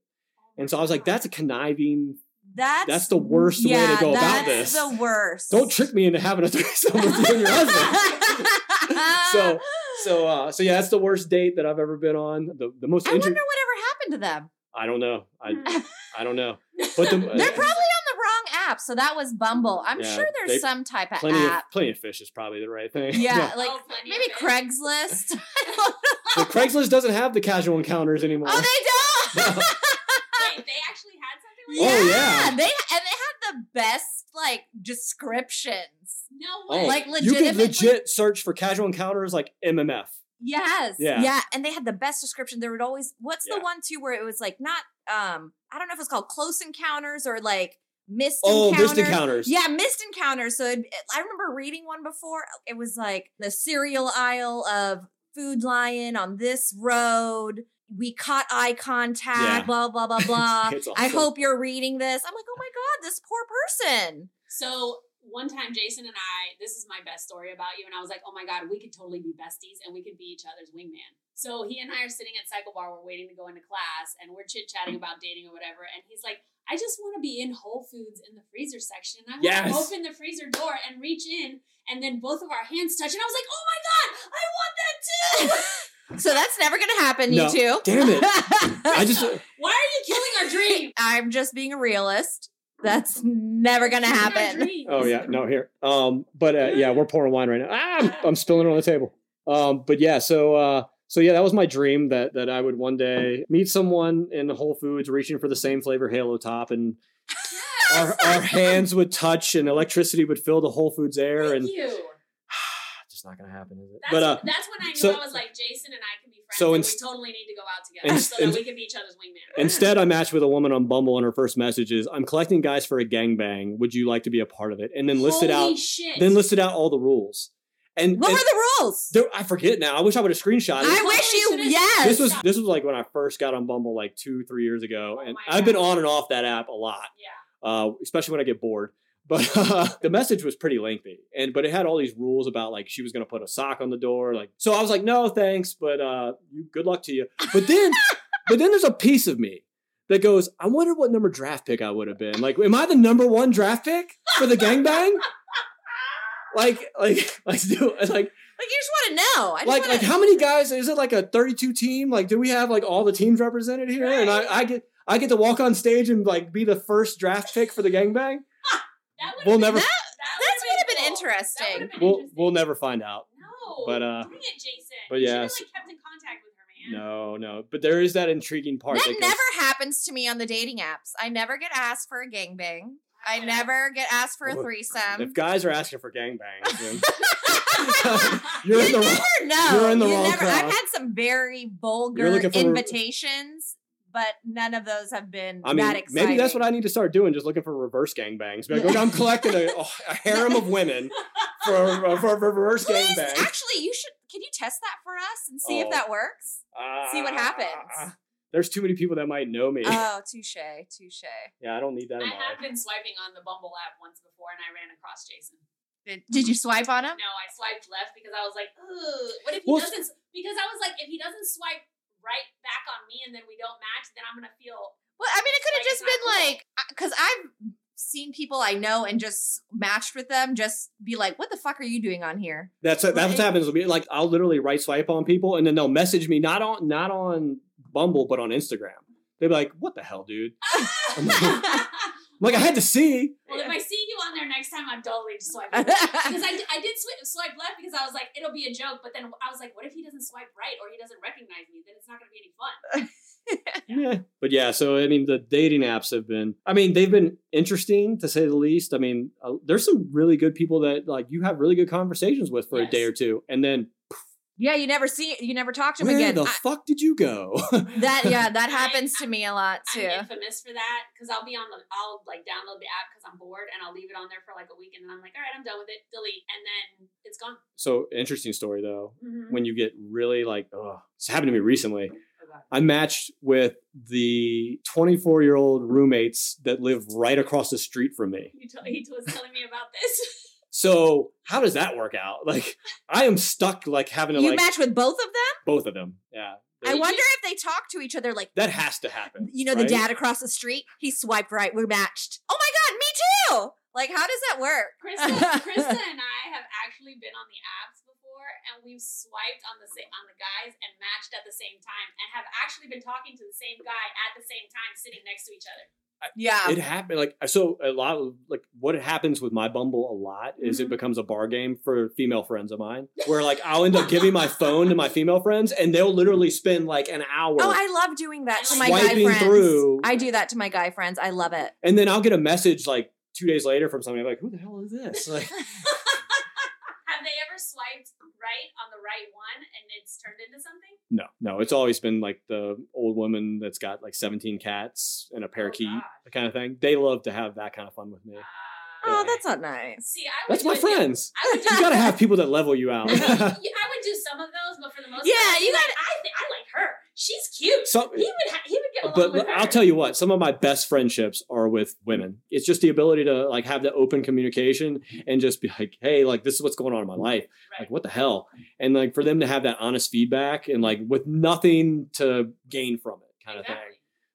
and so i was like that's a conniving that's that's the worst way to go about that's this. The worst. don't trick me into having a threesome with you and your husband. so so uh so yeah, that's the worst date that I've ever been on. The the most I inter- wonder whatever happened to them. I don't know. I I don't know. But the, They're probably on the wrong app. So that was Bumble. I'm Yeah, sure there's they- some type of Plenty of app. plenty of fish is probably the right thing. Yeah, like Oh, plenty of maybe fish. Craigslist. I don't know. But Craigslist doesn't have the casual encounters anymore. Oh, they don't. Wait, they actually had something like Oh, that? yeah. They and they had the best like descriptions. No Oh, way. Like, legit. you could legit search for casual encounters like MMF. Yes. Yeah. Yeah. And they had the best description. There would always what's the one too where it was like not um I don't know if it's called close encounters or like missed Oh, encounters. missed encounters. Yeah, missed encounters. So it, I remember reading one before. It was like the cereal aisle of Food Lion on this road. We caught eye contact. Yeah. Blah blah blah blah. It's I hope you're reading this. I'm like, oh my god, this poor person. So one time, Jason and I, this is my best story about you, and I was like, oh my god, we could totally be besties, and we could be each other's wingman. So he and I are sitting at Cycle Bar, we're waiting to go into class, and we're chit chatting mm. about dating or whatever, and he's like. I just want to be in Whole Foods in the freezer section. And I want Yes. to open the freezer door and reach in, and then both of our hands touch. And I was like, "Oh my god, I want that too!" So that's never gonna happen, No. you two. Damn it. I just Why are you killing our dream? I'm just being a realist. That's never gonna happen. Oh yeah, no here. Um, but uh, yeah, we're pouring wine right now. Ah, I'm, I'm spilling it on the table. Um, but yeah, so uh, so yeah, that was my dream that that I would one day meet someone in Whole Foods reaching for the same flavor Halo Top, and our our hands would touch, and electricity would fill the Whole Foods air, Thank and you. just not gonna happen, is it? That's, but uh, that's when I knew so- I was like, Jason and I can be friends. so So inst- we totally need to go out together inst- so that inst- we can be each other's wingman. Instead, I matched with a woman on Bumble, and her first message is, "I'm collecting guys for a gangbang. Would you like to be a part of it?" And then listed Holy out, shit. then listed out all the rules. And, What and were the rules? there, I forget now. I wish I would have screenshot it. I wish you should've- yes. this was this was like when I first got on Bumble, like two, three years ago, Oh and I've been on and off that app a lot, yeah. uh, especially when I get bored. But uh, the message was pretty lengthy, and but it had all these rules about like she was going to put a sock on the door, like so. I was like, no, thanks, but uh, you, good luck to you. But then, but then there's a piece of me that goes, I wonder what number draft pick I would have been. Like, am I the number one draft pick for the gangbang? Like, like, like, do like like you just want to know. I just like wanna, like how many guys is it like a 32 team like do we have like all the teams represented here and I, I get i get to walk on stage and like be the first draft pick for the gangbang That would we'll never That- that would have been cool. Interesting. would've been we'll interesting. we'll never find out No. but, uh, Bring it, Jason. but You yeah, should've, like, kept in contact with her, man. no no but there is that intriguing part that that goes- never happens to me on the dating apps. I never get asked for a gangbang. I never get asked for a threesome. if guys are asking for gangbangs then you're in the wrong never know. you're in the You wrong never- crowd. I've had some very You're vulgar looking for- invitations, but none of those have been I mean, that exciting. maybe that's what I need to start doing, just looking for reverse gangbangs. Be Like, "Look, I'm collecting a, a harem of women for, for, reverse Please, gangbang. actually, you should. Can you test that for us and see Oh. if that works? see what uh, happens. There's too many people that might know me. Oh, touche, touche. yeah, I don't need that in I my life. have been swiping on the Bumble app once before, and I ran across Jason. Did, did you swipe on him? No, I swiped left because I was like, Ugh, what if he Well, doesn't? Because I was like, if he doesn't swipe right back on me, and then we don't match, then I'm gonna feel. Well, I mean, it could have Like, just been cool. like, because I've seen people I know and just matched with them, just be like, "What the fuck are you doing on here?" That's that's what happens with me. Like I'll literally right swipe on people, and then they'll message me not on not on Bumble, but on Instagram. They'd be like, "What the hell, dude?" I'm like, I'm like, I had to see. Well, if I see you on there next time, I'm totally just swipe left. because I, I did swi- swipe left because I was like, it'll be a joke. But then I was like, what if he doesn't swipe right or he doesn't recognize me? Then it's not gonna be any fun. Yeah. But yeah, so I mean, the dating apps have been, I mean, they've been interesting to say the least. I mean, uh, there's some really good people that like you have really good conversations with for a day or two, and then yeah, you never see, you never talk to him where again. the I- fuck did you go? that yeah, that I- happens to me a lot too. I'm too. infamous for that because I'll be on the, I'll like download the app because I'm bored and I'll leave it on there for like a week and then I'm like, all right, I'm done with it, delete, and then it's gone. so interesting story though. Mm-hmm. When you get really like, oh, it's happened to me recently. I matched with the 24 year old roommates that live right across the street from me. You t- he was telling me about this. So how does that work out? Like, I am stuck like having to You like match with both of them. both of them. Yeah, I wonder if they talk to each other like. that has to happen. You know, the right? dad across the street, he swiped right. We're matched. Oh my God, me too. Like, how does that work? Krista, Krista and I have actually been on the apps before, and we've swiped on the sa- on the guys and matched at the same time, and have actually been talking to the same guy at the same time, sitting next to each other. Yeah. it happened like so a lot of like what happens with my bumble a lot is it Mhm. becomes a bar game for female friends of mine where like i'll end up giving my phone to my female friends and they'll literally spend like an hour Oh, I love doing that to my guy friends. through. I do that to my guy friends. I love it. and then i'll get a message like two days later from somebody like who the hell is this like Have they ever swiped right on the right one and it's turned into something? no no it's always been like the old woman that's got like 17 cats and a parakeet God. kind of thing they love to have that kind of fun with me Oh, Ah. that's not nice. See, I would that's my do- friends I would do you gotta have people that level you out Yeah, I would do some of those, but for the most Yeah, part, I'd be you like, I think I like her. She's cute. so, he would ha- he would get along but with her. I'll tell you what, some of my best friendships are with women. It's just the ability to like have the open communication and just be like, hey, like this is what's going on in my life. Right. Like what the hell? And like for them to have that honest feedback and like with nothing to gain from it kind of thing.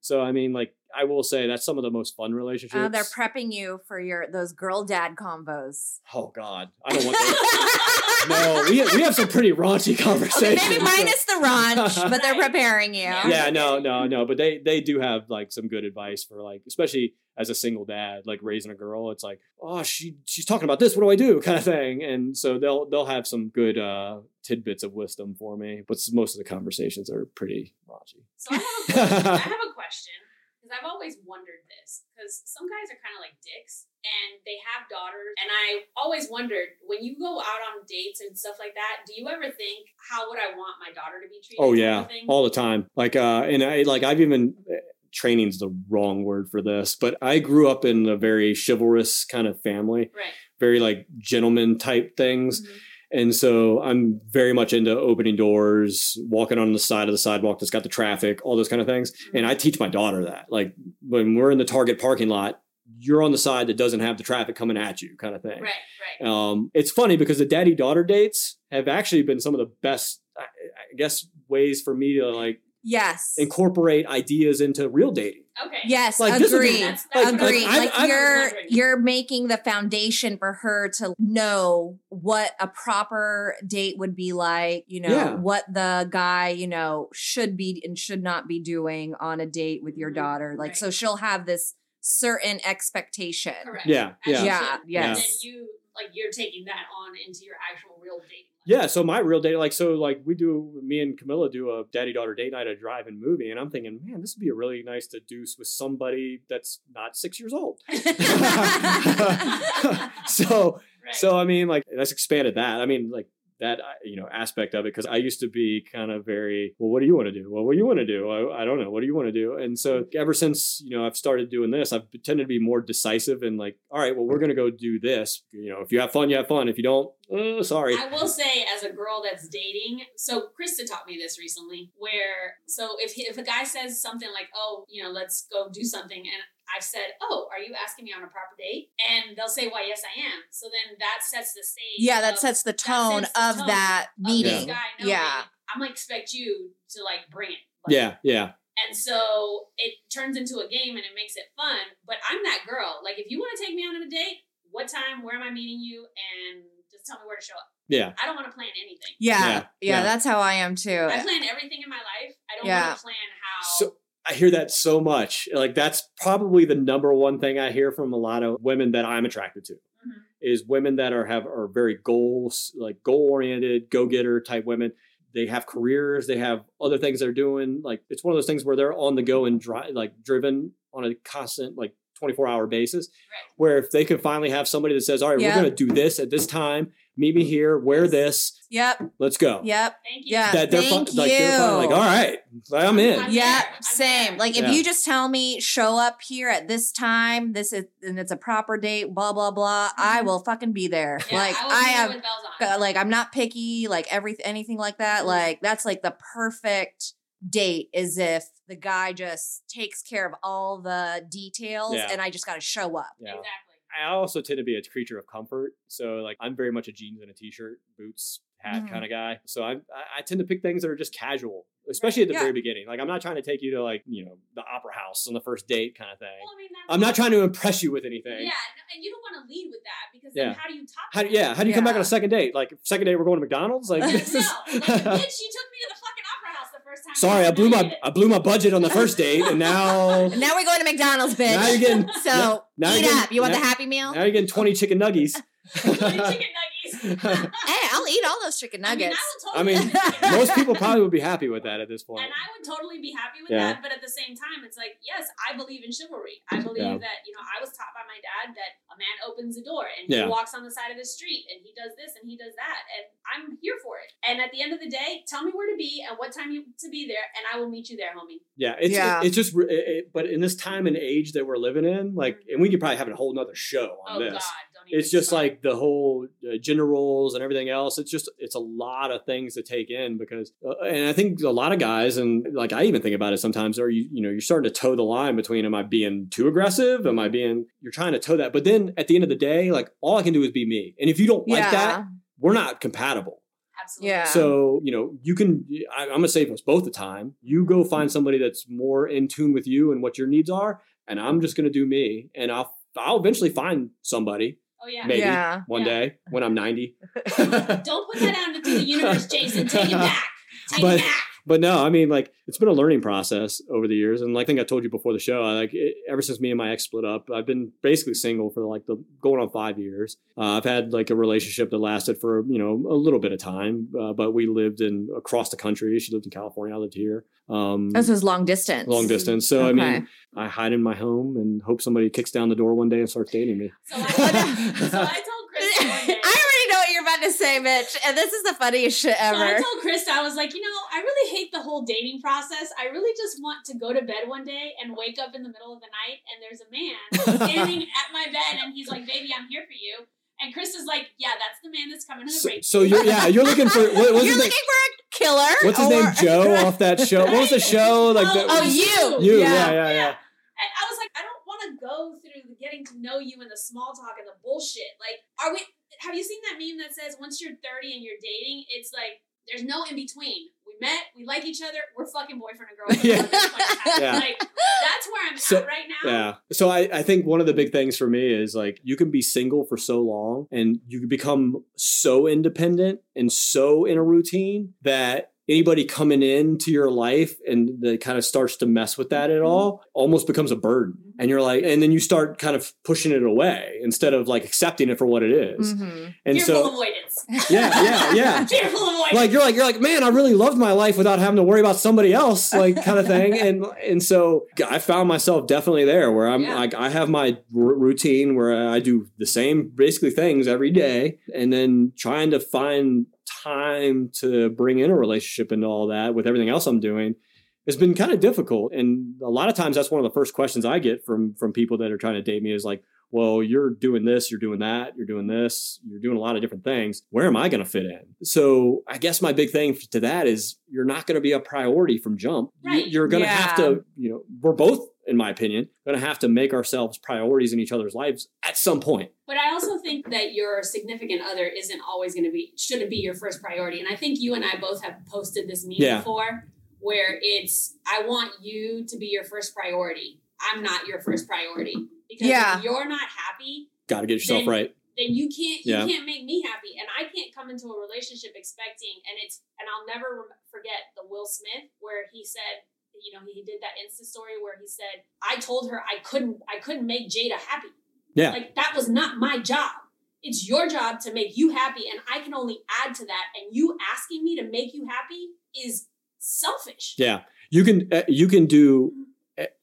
So I mean like I will say that's some of the most fun relationships. Uh, they're prepping you for your those girl dad combos. oh God. I don't want those. no, we, have, we have some pretty raunchy Okay, conversations. maybe minus the raunch, but they're preparing you. Yeah. yeah, no, no, no. But they they do have like some good advice for like, especially as a single dad, like raising a girl. It's like, oh, she she's talking about this. What do I do? Kind of thing. And so they'll they'll have some good uh tidbits of wisdom for me. But most of the conversations are pretty raunchy. So I have a question. I have a question because I've always wondered this because some guys are kind of like dicks and they have daughters, and I always wondered when you go out on dates and stuff like that, do you ever think how would I want my daughter to be treated? Oh yeah, all the time. Like uh, and I like I've even training's the wrong word for this, but I grew up in a very chivalrous kind of family, right. very like gentleman type things. Mhm. And so I'm very much into opening doors, walking on the side of the sidewalk that's got the traffic, all those kind of things. And I teach my daughter that. Like when we're in the Target parking lot, you're on the side that doesn't have the traffic coming at you, kind of thing. Right. Right. Um, it's funny because the daddy daughter dates have actually been some of the best, I, I guess, ways for me to like Yes. incorporate ideas into real dating. Okay. Yes, Like, this agree. That's- that's Like- agree. like, Like, I've- I've- you're you're making the foundation for her to know what a proper date would be like, you know, Yeah. what the guy, you know, should be and should not be doing on a date with your Mhm. daughter. Like Right. so she'll have this certain expectation. Correct. Yeah, As yeah. Yeah, yes. And then you like you're taking that on into your actual real dating. Yeah, so my real date, like, so like we do, me and Camilla do a daddy daughter date night, a drive-in movie, and I'm thinking, man, this would be a really nice to do with somebody that's not six years old. so, Right. so I mean, like, that's expanded that. I mean, like that, uh, you know, aspect of it because I used to be kind of very, well, what do you want to do? Well, what do you want to do? I, I don't know. What do you want to do? And so ever since you know I've started doing this, I've tended to be more decisive and like, all right, well, we're gonna go do this. You know, if you have fun, you have fun. If you don't, uh, sorry. I will say, as a girl that's dating, so Krista taught me this recently. Where so if he, if a guy says something like, "Oh, you know, let's go do something," and I've said, "Oh, are you asking me on a proper date?" and they'll say, "Why, yes, I am." So then that sets the stage. yeah, that of- sets the that tone sets the of tone that of meeting. guy knowing, Yeah. I'm gonna expect you to like bring it. Like, Yeah, yeah. And so it turns into a game and it makes it fun. But I'm that girl. Like, if you want to take me on a date, what time, where am I meeting you, and just tell me where to show up. Yeah. I don't want to plan anything. Yeah, Yeah, yeah, yeah. that's how I am too. I plan everything in my life. I don't Yeah. want to plan how. So I hear that so much. Like that's probably the number one thing I hear from a lot of women that I'm attracted to. Mhm. Is women that are have are very goals like goal oriented, go getter type women. They have careers, they have other things they're doing. Like it's one of those things where they're on the go and dri like driven on a constant like 24 hour basis. Right. Where if they could finally have somebody that says, "All right, Yeah. we're going to do this at this time. Meet me here. Wear this. Yep, Let's go." yep. Thank you. Yeah. That they're fun, Thank like they're fun, like, "All right, I'm in." I'm Yeah. I'm same. Like if Yeah. you just tell me show up here at this time, this is and it's a proper date, blah blah blah. I Mhm. will fucking be there. Yeah, like I, I be have, with bells on. like I'm not picky. Like every anything like that. Mhm. Like that's like the perfect date. Is if the guy just takes care of all the details, Yeah. and I just got to show up. Yeah. Exactly. I also tend to be a creature of comfort. So like I'm very much a jeans and a t-shirt, boots, hat Mhm. kind of guy. So I I tend to pick things that are just casual, especially at the Yeah. very beginning. Like I'm not trying to take you to like you know the opera house on the first date kind of thing. Well, I mean, I'm not trying to impress you with anything. Yeah, and you don't want to lead with that because Yeah. then how do you talk? How, to yeah, how do you come back on a second date? Like second date, we're going to McDonald's. Like no, is. like, bitch, you took me to the fucking opera house the first time. Sorry, I blew my United. I blew my budget on the first date, and now And now we're going to McDonald's, bitch. now you're getting so now eat you're getting- up. You want now- the Happy Meal? now you're getting twenty chicken nuggies. Chicken nuggies. Hey, I'll eat all those chicken I mean, nuggets. I, I mean, totally have chicken Most people probably would be happy with that at this point. And I would totally be happy with Yeah. that, but at the same time, it's like, yes, I believe in chivalry. I believe Yeah. that, you know, I was taught by my dad that a man opens the door and Yeah. he walks on the side of the street and he does this and he does that. And I'm here for it. And at the end of the day, tell me where to be and what time you to be there, and I will meet you there, homie. Yeah, it's Yeah. it's just, it, it- but in this time and age that we're living in, like, mm-hmm. and we could probably have a whole nother show on Oh, this. God. Don't even It's just like the whole uh, gender roles and everything else. It's just it's a lot of things to take in because, uh, and I think a lot of guys and like I even think about it sometimes. Are you you know you're starting to toe the line between am I being too aggressive? Am I being you're trying to toe that? But then at the end of the day, like all I can do is be me. And if you don't like that, we're not compatible. Absolutely. Yeah. So, you know, you can, I, I'm going to save us both the time, you go find somebody that's more in tune with you and what your needs are. And I'm just going to do me. And I'll, I'll eventually find somebody Oh, yeah. maybe Yeah. one Yeah. day when I'm 90. Don't put that out into the universe, Jason. Take it back. Take But- it back. But no, I mean, like it's been a learning process over the years, and like I think I told you before the show, I like it, ever since me and my ex split up, I've been basically single for like the going on five years. Uh, I've had like a relationship that lasted for you know a little bit of time, uh, but we lived in across the country. She lived in California, I lived here. Um, This was long distance. long distance. So I mean, I hide in my home and hope somebody kicks down the door one day and starts dating me. So I, so I told Chris one I day. already know what you're about to say, Mitch, And this is the funniest shit ever. So I told Chris I was like, you know, I really hate the whole dating process. I really just want to go to bed one day and wake up in the middle of the night and there's a man standing at my bed and he's like, baby, I'm here for you. And Chris is like, yeah, that's the man that's coming to the So, rape. so you're yeah, you're looking for what, what's you're his name? looking for a killer? What's his or- name? Joe off that show. What was the show? Like the, Oh, you. you, Yeah. yeah, yeah, yeah. And I was like, I don't want to go through the getting to know you and the small talk and the bullshit. Like, are we? Have you seen that meme that says once you're 30 and you're dating, it's like there's no in between. We met, we like each other, we're fucking boyfriend and girlfriend. Yeah. That's Yeah. Like that's where I'm So- at right now. Yeah. So I, I think one of the big things for me is like you can be single for so long and you become so independent and so in a routine that anybody coming into your life and that kind of starts to mess with that at mm-hmm. all almost becomes a burden. And you're like, and then you start kind of pushing it away instead of like accepting it for what it is. Mhm. And Fearful so, avoidance. yeah, yeah, yeah. Fearful avoidance. like you're like you're like man i really loved my life without having to worry about somebody else like kind of thing and and so i found myself definitely there where i'm Yeah. like i have my r- routine where i do the same basically things every day and then trying to find time to bring in a relationship into all that with everything else i'm doing has been kind of difficult and a lot of times that's one of the first questions i get from from people that are trying to date me is like well, you're doing this, you're doing that, you're doing this, you're doing a lot of different things. Where am I going to fit in? So I guess my big thing to that is you're not going to be a priority from jump. Right. You're going to have to, you know, we're both, in my opinion, going to have to make ourselves priorities in each other's lives at some point. But I also think that your significant other isn't always going to be, shouldn't be your first priority. And I think you and I both have posted this meme Yeah. before where it's, I want you to be your first priority. I'm not your first priority. Because Yeah. if you're not happy, Got to get yourself Then- right. then you can't you Yeah. can't make me happy and i can't come into a relationship expecting and it's and i'll never forget the will smith where he said you know he did that insta story where he said i told her i couldn't i couldn't make jada happy Yeah. like that was not my job it's your job to make you happy and i can only add to that and you asking me to make you happy is selfish Yeah, you can uh, you can do,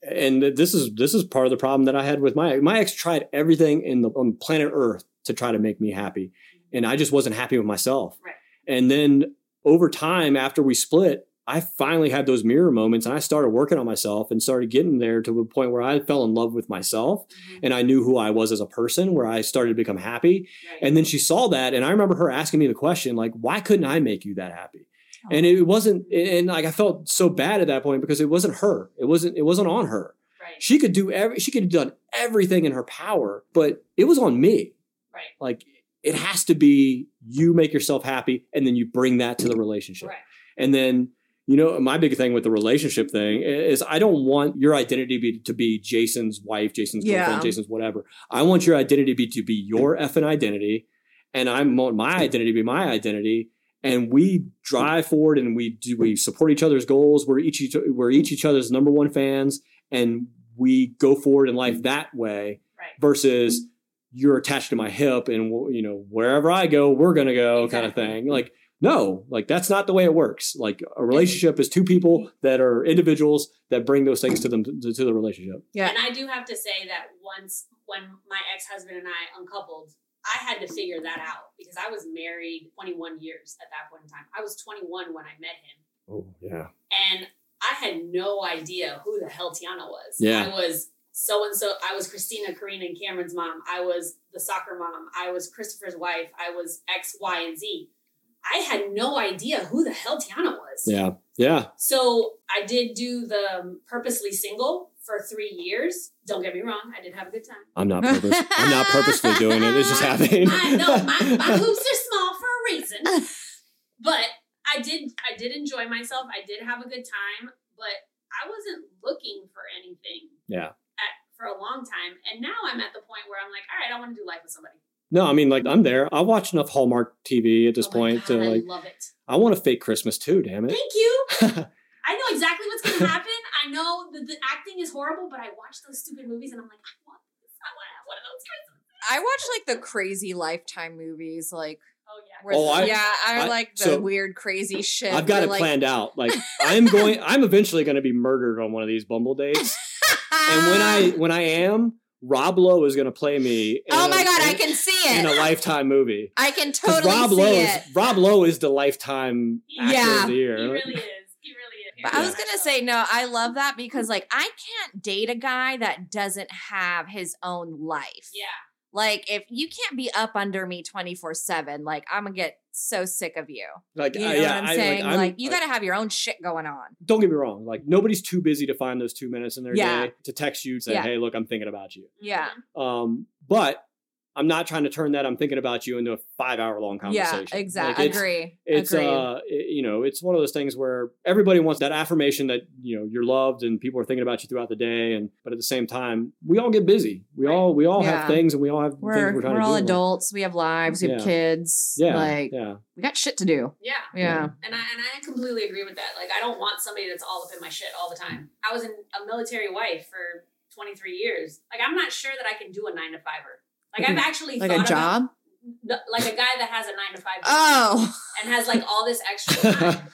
and this is this is part of the problem that I had with my my ex. Tried everything in the on planet Earth to try to make me happy, and I just wasn't happy with myself. Right. And then over time, after we split, I finally had those mirror moments, and I started working on myself and started getting there to a point where I fell in love with myself, and I knew who I was as a person. Where I started to become happy, Right. and then she saw that, and I remember her asking me the question, like, "Why couldn't I make you that happy?" And it wasn't and like i felt so bad at that point because it wasn't her. It wasn't it wasn't on her. Right. She could do every she could have done everything in her power but it was on me. Right. Like it has to be you make yourself happy and then you bring that to the relationship. Right. And then you know my big thing with the relationship thing is i don't want your identity to be, to be jason's wife jason's Yeah. girlfriend jason's whatever. I want your identity to be to be your effing identity. And i want my identity to be my identity and we drive forward and we do we support each other's goals. We're each, each we're each each other's number one fans, and we go forward in life that way Right. versus you're attached to my hip and you know wherever I go, we're gonna go kind of thing. Like no, like that's not the way it works. Like a relationship is two people that are individuals that bring those things to them to, to the relationship. Yeah. And I do have to say that once when my ex husband and I uncoupled, I had to figure that out because I was married 21 years at that point in time. I was 21 when I met him. Oh yeah. And I had no idea who the hell Tiana was. Yeah. I was so and so. I was Christina, Karina, and Cameron's mom. I was the soccer mom. I was Christopher's wife. I was X, Y, and Z. I had no idea who the hell Tiana was. Yeah. Yeah. So I did do the um, purposely single for three years. Don't get me wrong, I did have a good time. I'm not purpose. I'm not purposefully doing it. It's just happening. I know my, my hoops are small for a reason, but I did I did enjoy myself. I did have a good time, but I wasn't looking for anything Yeah. at, for a long time. And now I'm at the point where I'm like, all right, I want to do life with somebody. No, I mean like I'm there. I watch enough Hallmark TV at this Oh point to like I love it. I want a fake Christmas too. Damn it. Thank you. I know exactly what's going to happen. I know that the acting is horrible, but I watch those stupid movies and I'm like, I want this. I want to have one of those Christmas. I watch like the crazy lifetime movies, like Oh yeah. where Oh, I- yeah, I, I- like the so- weird crazy shit. I've got where, it like, planned out. Like I'm going. I'm eventually going to be murdered on one of these Bumble dates. and when I when I am, Rob Lowe is going to play me. in oh a- my god, I can see it in a lifetime movie. I can totally Rob see Lowe it. is Rob Lowe is the lifetime actor Yeah. of the year. He really is. He really is. But I was gonna say no. I love that because like I can't date a guy that doesn't have his own life. Yeah. Like if you can't be up under me twenty four seven, like I'm gonna get so sick of you. like, You uh, yeah, what I'm I- saying? I'm- Like, you got to have your own shit going on. don't get me wrong. Like nobody's too busy to find those two minutes in their Yeah. day to text you and say, Yeah. "Hey, look, I'm thinking about you." Yeah. Um, but I'm not trying to turn that "I'm thinking about you" into a five hour long conversation. Yeah, exactly. Like, it's- Agree. it's Agreed. uh it- you know it's one of those things where everybody wants that affirmation that you know you're loved and people are thinking about you throughout the day and but at the same time we all get busy we Right. all we all Yeah. have things and we all have we're we're trying we're to all do adults. We have lives. We have kids. yeah Like yeah we got shit to do. Yeah. Yeah. And I and I completely agree with that. Like I don't want somebody that's all up in my shit all the time. I was in a military wife for 23 years. Like I'm not sure that I can do a nine to fiver. Like I've actually Like thought a job. about, like a guy that has a nine to five Oh. and has like all this extra time.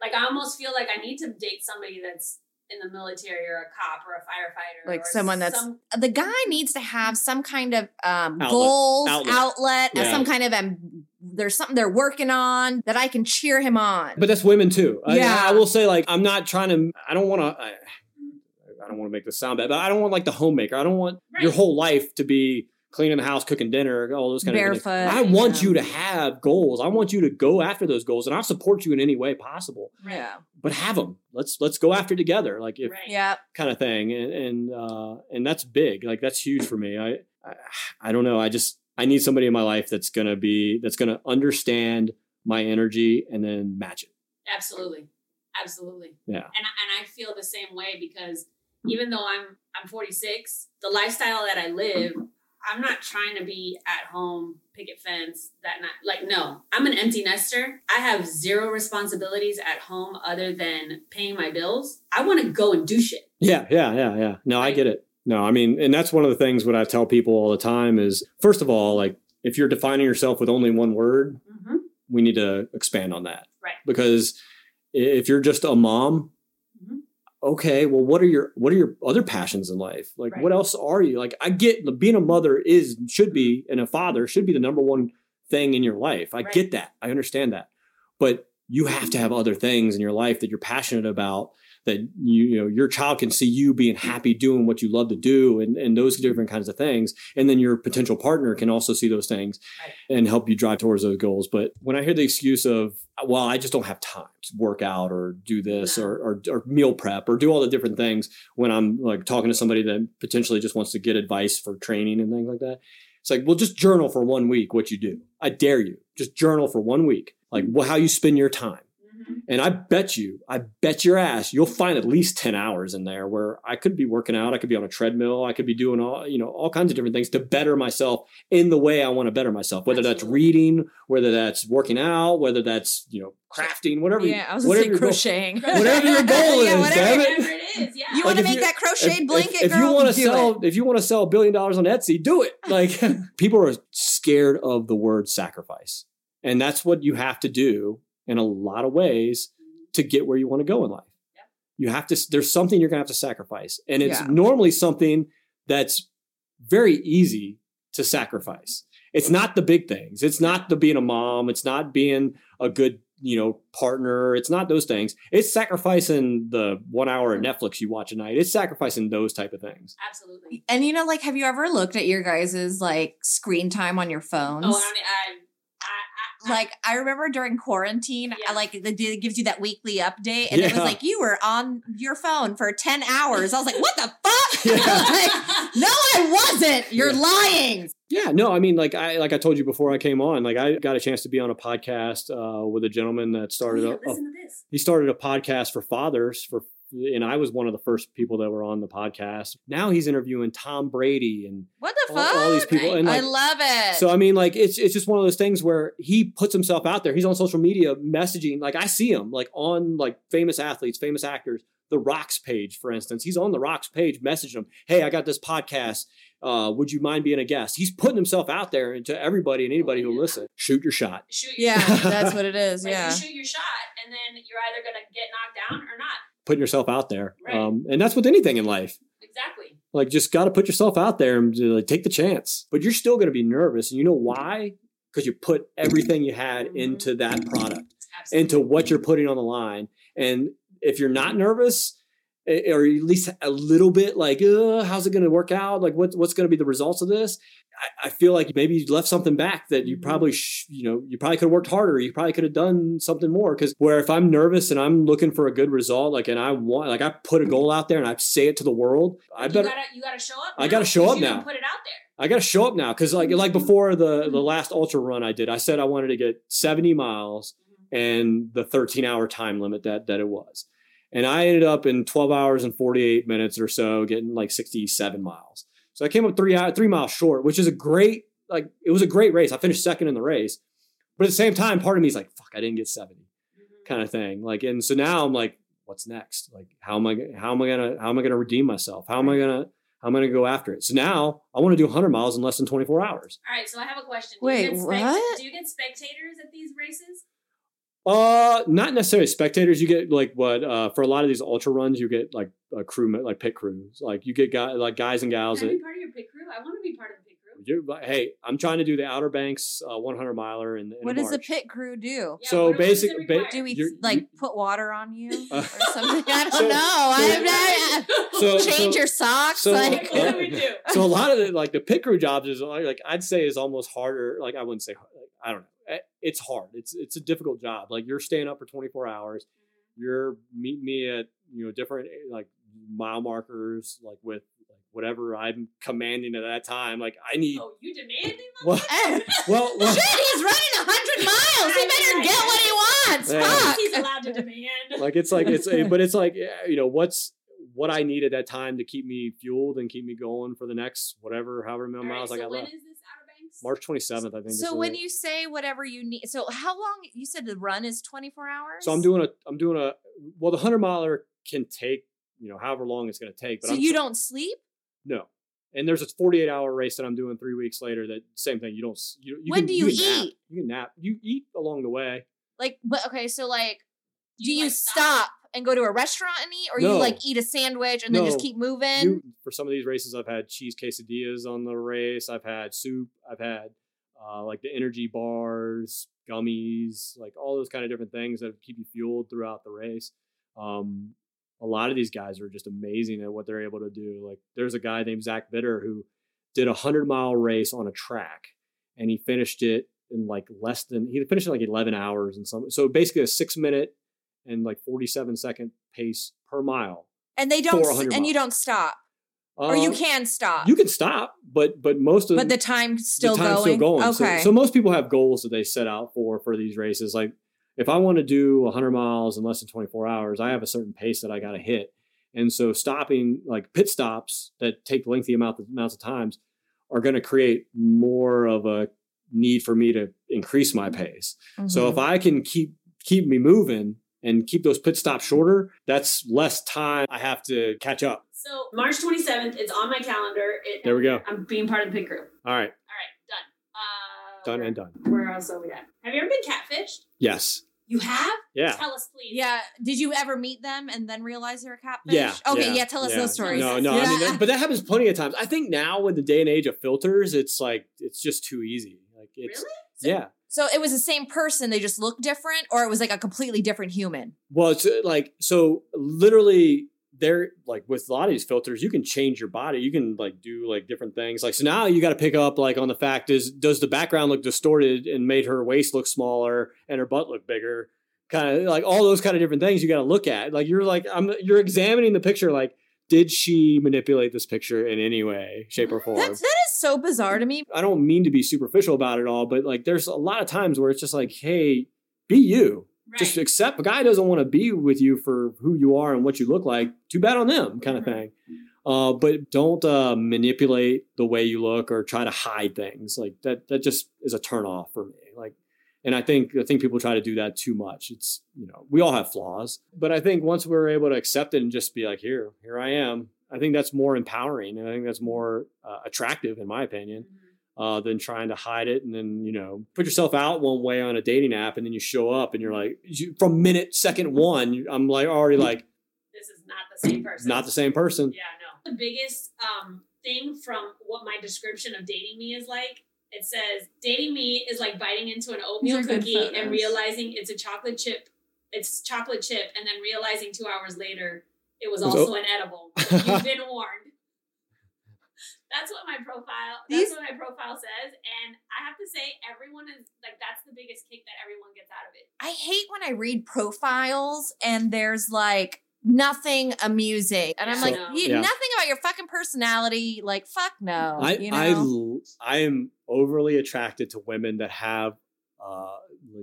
like I almost feel like I need to date somebody that's in the military or a cop or a firefighter. Like or someone that's- some- the guy needs to have some kind of um, Outlet. goals, Outlet. outlet, Yeah. some kind of um, there's something they're working on that I can cheer him on. but that's women too Yeah. I, will say like i'm not trying to i don't want to I, I don't want to make this sound bad but i don't want like the homemaker i don't want your whole life to be cleaning the house cooking dinner all those kind of things Barefoot, i want yeah. you to have goals i want you to go after those goals and i'll support you in any way possible yeah. but have them let's let's go after together like if right. Yeah. kind of thing and and uh and that's big like that's huge for me I, I i don't know i just i need somebody in my life that's gonna be that's gonna understand my energy and then match it Absolutely. Absolutely. yeah and and I feel the same way because even though I'm I'm 46, the lifestyle that I live, I'm not trying to be at home, picket fence, that night. Like no, I'm an empty nester. I have zero responsibilities at home other than paying my bills. I want to go and do shit. yeah yeah yeah yeah no i get it no i mean and that's one of the things what i tell people all the time is first of all like if you're defining yourself with only one word Mm-hmm. we need to expand on that Right. because if you're just a mom. Okay well what are your what are your other passions in life? Like Right. what else are you? Like i get being a mother is should be mm-hmm. and a father should be the number one thing in your life. I Right. get that. I understand that. But you have to have other things in your life that you're passionate about that you, you know your child can see you being happy doing what you love to do and, and those different kinds of things. And then your potential partner can also see those things and help you drive towards those goals. But when i hear the excuse of well i just don't have time to work out or do this or, or or meal prep or do all the different things when i'm like talking to somebody that potentially just wants to get advice for training and things like that it's like well just journal for one week what you do. I dare you. Just journal for one week. Like wh- how you spend your time. Mm-hmm. And I bet you, I bet your ass, you'll find at least 10 hours in there where I could be working out. I could be on a treadmill. I could be doing all, you know, all kinds of different things to better myself in the way I want to better myself, whether that's reading, whether that's working out, whether that's, you know, crafting, whatever. Yeah, I was gonna whatever say your goal- crocheting. Whatever your goal Yeah, is, whatever. damn it. Whatever it is, yeah. You Like, want to make you- that crocheted if, blanket, if, if girl? you want to sell it. if you want to sell a billion dollars on Etsy, do it. Like people are scared of the word sacrifice. And that's what you have to do in a lot of ways to get where you want to go in life. Yep. You have to there's something you're going to have to sacrifice. And it's Yeah. normally something that's very easy to sacrifice. It's not the big things. It's not the being a mom, it's not being a good you know, partner. It's not those things. It's sacrificing the one hour of Netflix you watch a night. It's sacrificing those type of things. Absolutely. And you know, like, have you ever looked at your guys' like screen time on your phones? Oh, I mean, I, I, I, like I remember during quarantine, Yeah. I, like the it gives you that weekly update, and it was like you were on your phone for ten hours. I was like, "What the fuck?" Yeah. Like, no, I wasn't. You're Yeah. lying. Yeah, no, I mean, like I like I told you before I came on, like I got a chance to be on a podcast uh, with a gentleman that started yeah, a, a to this. he started a podcast for fathers for and I was one of the first people that were on the podcast. Now he's interviewing Tom Brady and What the all, fuck? all these people. And I love it. so I mean, like it's it's just one of those things where he puts himself out there. He's on social media messaging. Like I see him like on like famous athletes, famous actors. The Rocks page, for instance, he's on the Rocks page messaging him, Hey, I got this podcast. Uh, would you mind being a guest? He's putting himself out there to everybody and anybody who will listen. Shoot your shot. Shoot your yeah, shot. that's what it is. Like, yeah. You shoot your shot, and then you're either gonna get knocked down or not. Putting yourself out there, Right. um, and that's with anything in life. Exactly. Like, just got to put yourself out there and uh, like, take the chance. But you're still going to be nervous, and you know why? Because you put everything you had into that product. Absolutely. into what you're putting on the line. And if you're not nervous, or at least a little bit like, how's it going to work out? Like, what, what's going to be the results of this? I, I feel like maybe you left something back that you Mhm. probably, sh- you know, you probably could have worked harder. You probably could have done something more. Because where if I'm nervous and I'm looking for a good result, like, and I want, like, I put a goal out there and I say it to the world, I you better. gotta you gotta show up. I gotta show 'cause up you now. Put it out there. I got to show up now because like like mm-hmm. before the the mm-hmm. last ultra run I did, I said I wanted to get 70 miles mm-hmm. and the 13 hour time limit that that it was. And I ended up in 12 hours and 48 minutes or so getting like 67 miles. So I came up 3 3 miles short, which is a great like it was a great race. I finished second in the race. But at the same time part of me is like fuck, I didn't get 70 Mhm. kind of thing. Like and so now I'm like what's next? Like how am I how am I going to how am I going to redeem myself? How am I going to how am I going to go after it? So now I want to do 100 miles in less than 24 hours. All right, so I have a question. Do Wait, you get spect- what? Do you get spectators at these races? Uh, not necessarily spectators. You get like what uh for a lot of these ultra runs, you get like a crew, like pit crews. Like you get guys, like guys and gals Can I that be part of your pit crew? I want to be part of the pit crew. you're like, hey, I'm trying to do the Outer Banks uh, 100 miler in, in What does the pit crew do? Yeah, So what- what does basic- it ba- Do we You're- like you- put water on you Uh, or something? I don't so- know. I, I, So- change so- your socks. so- like, what do we do? so a lot of the like the pit crew jobs is like, like I'd say is almost harder. Like I wouldn't say hard, like, I don't know. Eh, It's hard. It's it's a difficult job. Like you're staying up for 24 hours. You're meet me at you know different eh, like mile markers like with like whatever I'm commanding at that time. Like I need Oh, you demanding? well Eh, well, well Shit, he's running a hundred miles. He better get what he wants. Yeah. Fuck. He's allowed to demand. like it's like it's a, but it's like you know what's what I need at that time to keep me fueled and keep me going for the next whatever however many All right, miles so I got when left. is this Outer Banks? March 27th, I think. is So the- when you say whatever you need, so how long? You said the run is twenty four hours. So I'm doing a I'm doing a well the hundred miler can take you know however long it's going to take. But So I'm you don't sleep. No. And there's a 48 hour race that I'm doing three weeks later. That same thing. You don't. s- You, you When can, do you can nap. eat? You can nap. You eat along the way. Like, but okay, so like, do you, like, stop and go to a restaurant and eat, or you like eat a sandwich and then just keep moving? You, for some of these races, I've had cheese quesadillas on the race. I've had soup. I've had uh, like the energy bars, gummies, like all those kind of different things that keep you fueled throughout the race. Um, a lot of these guys are just amazing at what they're able to do. Like there's a guy named Zach Bitter who did a hundred mile race on a track, and he finished it in like less than he finished in like 11 hours and some. So basically a six minute and like 47 second pace per mile. and they don't, for s- 100 and you don't stop, or you Uh, can stop. you can stop, but but most of but the time still the time's going. still going. So- Okay. So, most people have goals that they set out for for these races. Like if I want to do 100 miles in less than 24 hours, I have a certain pace that I got to hit. And so stopping like pit stops that take lengthy amount of, amounts of times are going to create more of a need for me to increase my pace. So if Mhm. I can keep keep me moving and keep those pit stops shorter, that's less time I have to catch up. So March 27th, it's on my calendar. It, There we go. I'm being part of the pit group. All right, All right, done. Uh, done and done. Where else are we at? Have you ever been catfished? Yes. You have? Yeah. Tell us, please. Yeah. Did you ever meet them and then realize you're a catfish? Yeah. Okay. Yeah. tell us yeah. those stories. No, no. I mean, that- but that happens plenty of times. I think now with the day and age of filters, it's like it's just too easy. Like it's Really? yeah. So it was the same person. They just looked different, or it was like a completely different human. Well, it's uh, like so literally there like with a lot of these filters, you can change your body. You can like do like different things. Like so now you got to pick up like on the fact is does the background look distorted and made her waist look smaller and her butt look bigger? Kind of like all those kind of different things you got to look at. Like you're like I'm you're examining the picture like did she manipulate this picture in any way, shape or form? That's that is so bizarre to me. I don't mean to be superficial about it all, but like there's a lot of times where it's just like, hey, be you. Right. Just accept a guy doesn't want to be with you for who you are and what you look like. Too bad on them, kind of thing. Uh, but don't uh, manipulate the way you look or try to hide things. Like that. That just is a turn off for me. Like, and I think I think people try to do that too much. It's you know we all have flaws, but I think once we're able to accept it and just be like, here, here I am. I think that's more empowering, and I think that's more uh, attractive, in my opinion Mhm. Uh, than trying to hide it and then you know put yourself out one way on a dating app and then you show up and you're like you, from minute second one I'm like already like This is not the same person. not the same person. Yeah, no. The biggest um, thing from what my description of dating me is like, it says dating me is like biting into an oatmeal These are good cookie and realizing it's a chocolate chip. It's chocolate chip, and then realizing two hours later it was It was also o- an edible. You've been warned. That's what my profile. That's These- what my profile says, and I have to say, everyone is like that's the biggest kick that everyone gets out of it. I hate when I read profiles and there's like nothing amusing, and I'm Yeah. like, you, Yeah. nothing about your fucking personality. Like, fuck no. I you know? I l- I am overly attracted to women that have uh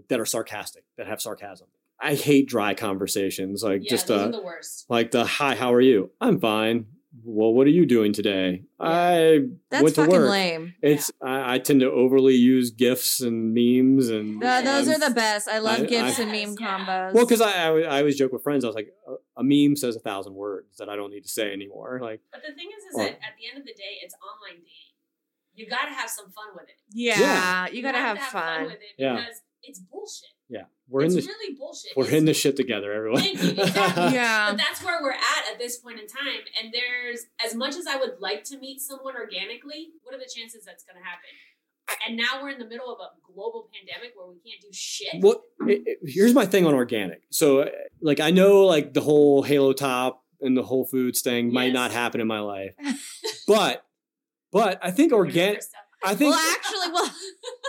that are sarcastic that have sarcasm. I hate dry conversations like Yeah, just uh the worst. like the hi how are you I'm fine. Well, what are you doing today? Yeah. I That's went to fucking work. lame. It's I, I tend to overly use gifs and memes and those um, are the best. I love I- gifs I- and meme Yes, yeah. combos. Well, because I, I always- I always joke with friends, I was like, a, a meme says a thousand words that I don't need to say anymore. Like, But the thing is, is Well- that at the end of the day, it's online dating. You got to have some fun with it. yeah, Yeah. you gotta have, to fun. with it Yeah. because it's bullshit. yeah, we're it's in this, really bullshit. we're It's- in this shit together, everyone. Thank you, exactly. Yeah. But that's where we're at at this point in time. And there's, as much as I would like to meet someone organically, what are the chances that's going to happen? And now we're in the middle of a global pandemic where we can't do shit. What? it- it- here's my thing on organic. So, uh, like, I know like the whole Halo Top and the Whole Foods thing might not happen in my life, but, but I think organic. I think well, actually, well,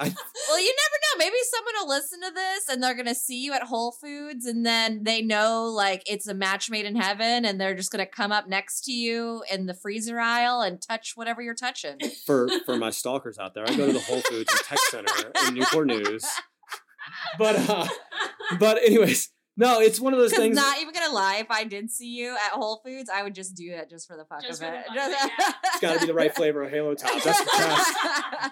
I- well, you never know. Maybe someone will listen to this and they're gonna see you at Whole Foods, and then they know like it's a match made in heaven, and they're just gonna come up next to you in the freezer aisle and touch whatever you're touching. for for my stalkers out there, I go to the Whole Foods and Tech Center in Newport News. But uh, but anyways, no, it's one of those Because things. not even gonna lie, if I did see you at Whole Foods, I would just do that just for the fuck Just of it. fun of it, yeah. It's got to be the right flavor of Halo Top. That's the test.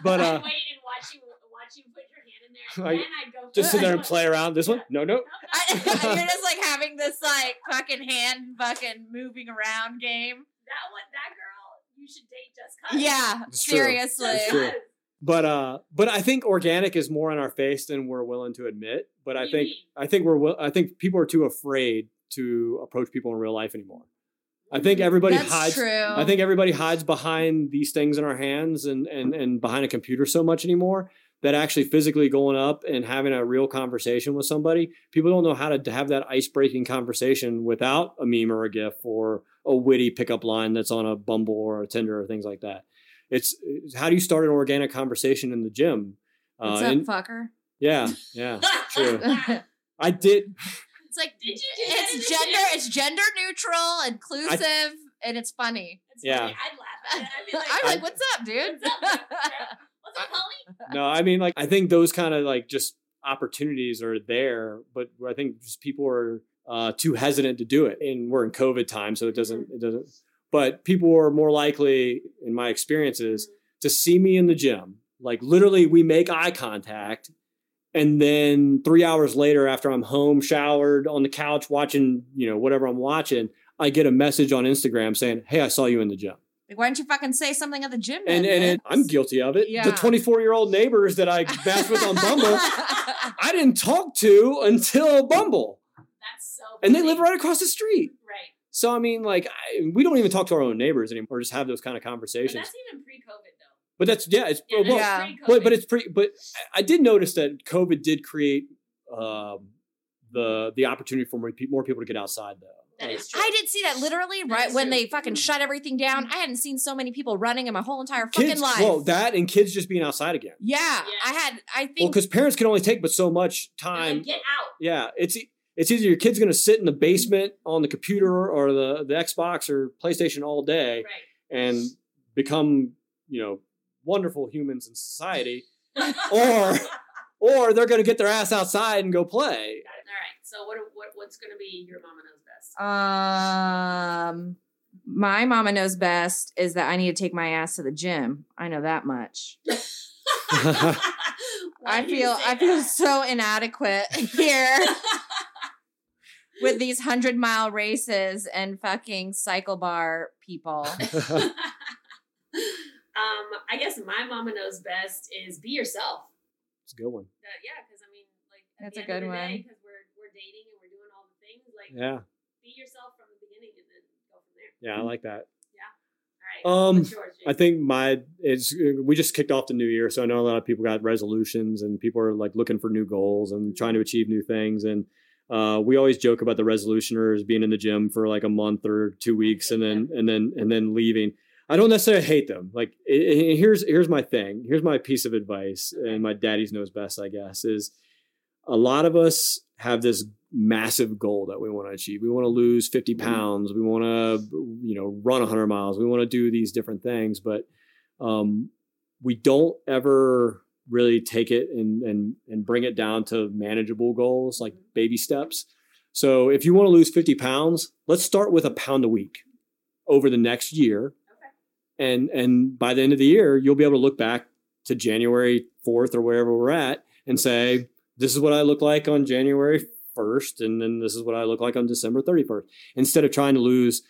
But I'd uh, wait and watch you, watch you put your hand in there, I- and then I'd go. just sit there and play around. This one, no, no. I, you're just like having this like fucking hand fucking moving around game. That one, that girl, you should date just cause. Yeah, It's seriously. Just true. 'cause. But uh, but I think organic is more in our face than we're willing to admit. But What I think mean? I think we're I think people are too afraid to approach people in real life anymore. I think everybody That's hides. true. I think everybody hides behind these things in our hands and and and behind a computer so much anymore that actually physically going up and having a real conversation with somebody, people don't know how to have that ice breaking conversation without a meme or a gif or a witty pickup line that's on a Bumble or a Tinder or things like that. It's, it's how do you start an organic conversation in the gym? What's Uh, up, and- fucker? yeah, yeah, true. I did. It's like Did you do it's gender, gym? it's gender neutral, inclusive, and it's funny. It's Yeah. funny. I'd laugh at it. I'd be like, I'm like, what's up, dude? What's up, What's up, homie? No, I mean, like, I think those kind of like just opportunities are there, but I think just people are uh, too hesitant to do it. And we're in COVID time, so it doesn't it doesn't. But people are more likely, in my experiences, to see me in the gym. Like literally, we make eye contact, and then three hours later, after I'm home, showered on the couch, watching you know whatever I'm watching, I get a message on Instagram saying, "Hey, I saw you in the gym." Like, why don't you fucking say something at the gym? And then, and it, Vince? I'm guilty of it. Yeah. The 24 year old neighbors that I bashed with on Bumble, I didn't talk to until Bumble, That's so. and they live right across the street. Right. So I mean, like, I, we don't even talk to our own neighbors anymore, or just have those kind of But conversations. that's even pre-COVID though. But that's yeah, it's Yeah, well, Yeah. pre-COVID. but but it's pre. But I- I did notice that COVID did create um, the the opportunity for more people to get outside, though. That is true. I did see that literally That right when true. they fucking mm. shut everything down. I hadn't seen so many people running in my whole entire fucking Kids, life. well, that and kids just being outside again. yeah, Yeah. I had. I Well, think because parents can only take but so much time get out. Yeah, it's it's either your kid's going to sit in the basement on the computer or the the Xbox or PlayStation all day Right. and become you know wonderful humans in society, or or they're going to get their ass outside and go play. All right. So what, what what's going to be your mama knows best? Um, my mama knows best is that I need to take my ass to the gym. I know that much. I feel I feel that? so inadequate here with these hundred mile races and fucking cycle bar people. um, I guess my mama knows best is be yourself. It's a good one. Uh, yeah, because I mean, like at That's the a end of good the one. because we're we're dating and we're doing all the things. Like, Yeah, be yourself from the beginning and then go from there. yeah, I like that. Yeah. All right. Um, yours, I think my it's we just kicked off the new year, so I know a lot of people got resolutions and people are like looking for new goals and trying to achieve new things. And uh, we always joke about the resolutioners being in the gym for like a month or two weeks and then and then and then leaving. I don't necessarily hate them. Like i i- here's here's my thing. Here's my piece of advice, and my daddy's knows best, I guess, is a lot of us have this massive goal that we want to achieve. We want to lose 50 pounds. We want to, you know, run 100 miles. We want to do these different things, but um, we don't ever really take it and and and bring it down to manageable goals like baby steps. So if you want to lose 50 pounds, let's start with a pound a week over the next year. And and by the end of the year, you'll be able to look back to January 4th or wherever we're at and say, this is what I look like on January 1st, and then this is what I look like on December 31st. Instead of trying to lose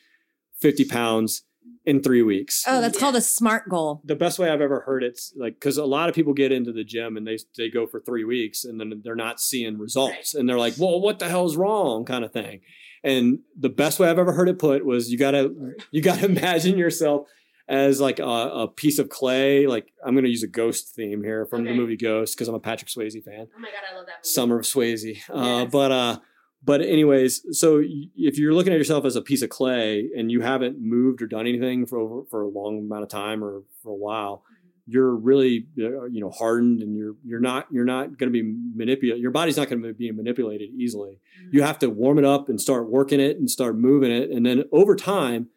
50 pounds in three weeks. Oh, that's Yeah. called a smart goal. The best way I've ever heard it's like because a lot of people get into the gym and they they go for three weeks and then they're not seeing results and they're like, well, what the hell's wrong, kind of thing. And the best way I've ever heard it put was you gotta you gotta imagine yourself as like a, a piece of clay. Like I'm gonna use a ghost theme here from the movie Ghost because I'm a Patrick Swayze fan. Oh my god, I love that movie. Summer of Swayze. Uh, But uh, but anyways, so if you're looking at yourself as a piece of clay and you haven't moved or done anything for over, for a long amount of time or for a while, you're really uh, you know hardened and you're you're not you're not going to be manipulated. Your body's not going to be manipulated easily. You have to warm it up and start working it and start moving it, and then over time,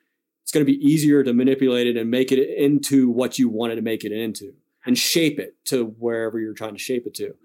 it's going to be easier to manipulate it and make it into what you wanted to make it into and shape it to wherever you're trying to shape it to.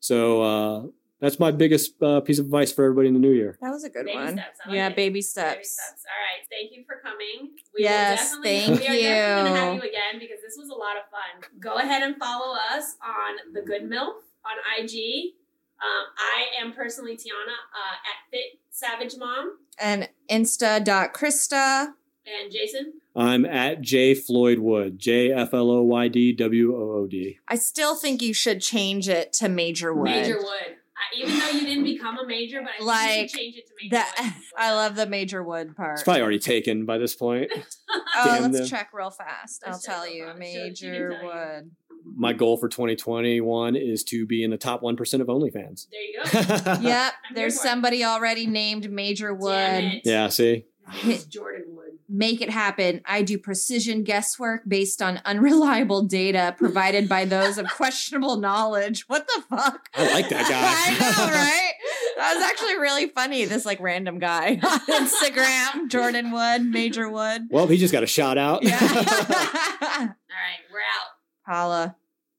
So uh, that's my biggest uh, piece of advice for everybody in the new year. That was a good Baby one. steps, like yeah, it. baby Baby steps. steps. All right. Thank you for coming. We Yes, will definitely, thank we are definitely gonna have you. you again because this was a lot of fun. Go ahead and follow us on the Good MILF on IG. Um, I am personally Tiana uh, at Fit Savage Mom And insta.krista. and Jason. I'm at J Floyd Wood, J F L O Y D W O O D. I still think you should change it to Major Wood. Major Wood. I, even though you didn't become a major, but I think you Like, change it to Major That Wood. I love the Major Wood part. It's probably already taken by this point. oh, let's them. check real fast. I'll Let's check tell you. fast. She- she Major can tell you. Wood. My goal for 2021 is to be in the top 1% of OnlyFans. There you go. Yep, I'm there's for it. somebody already named Major Damn Wood. it. yeah, see? His name is Jordan Wood. Make it happen. I do precision guesswork based on unreliable data provided by those of questionable knowledge. What the fuck? I like that guy. I know, right? That was actually really funny. This like random guy on Instagram, Jordan Wood, Major Wood. Well, he just got a shout out. Yeah. All right, we're out. Holla.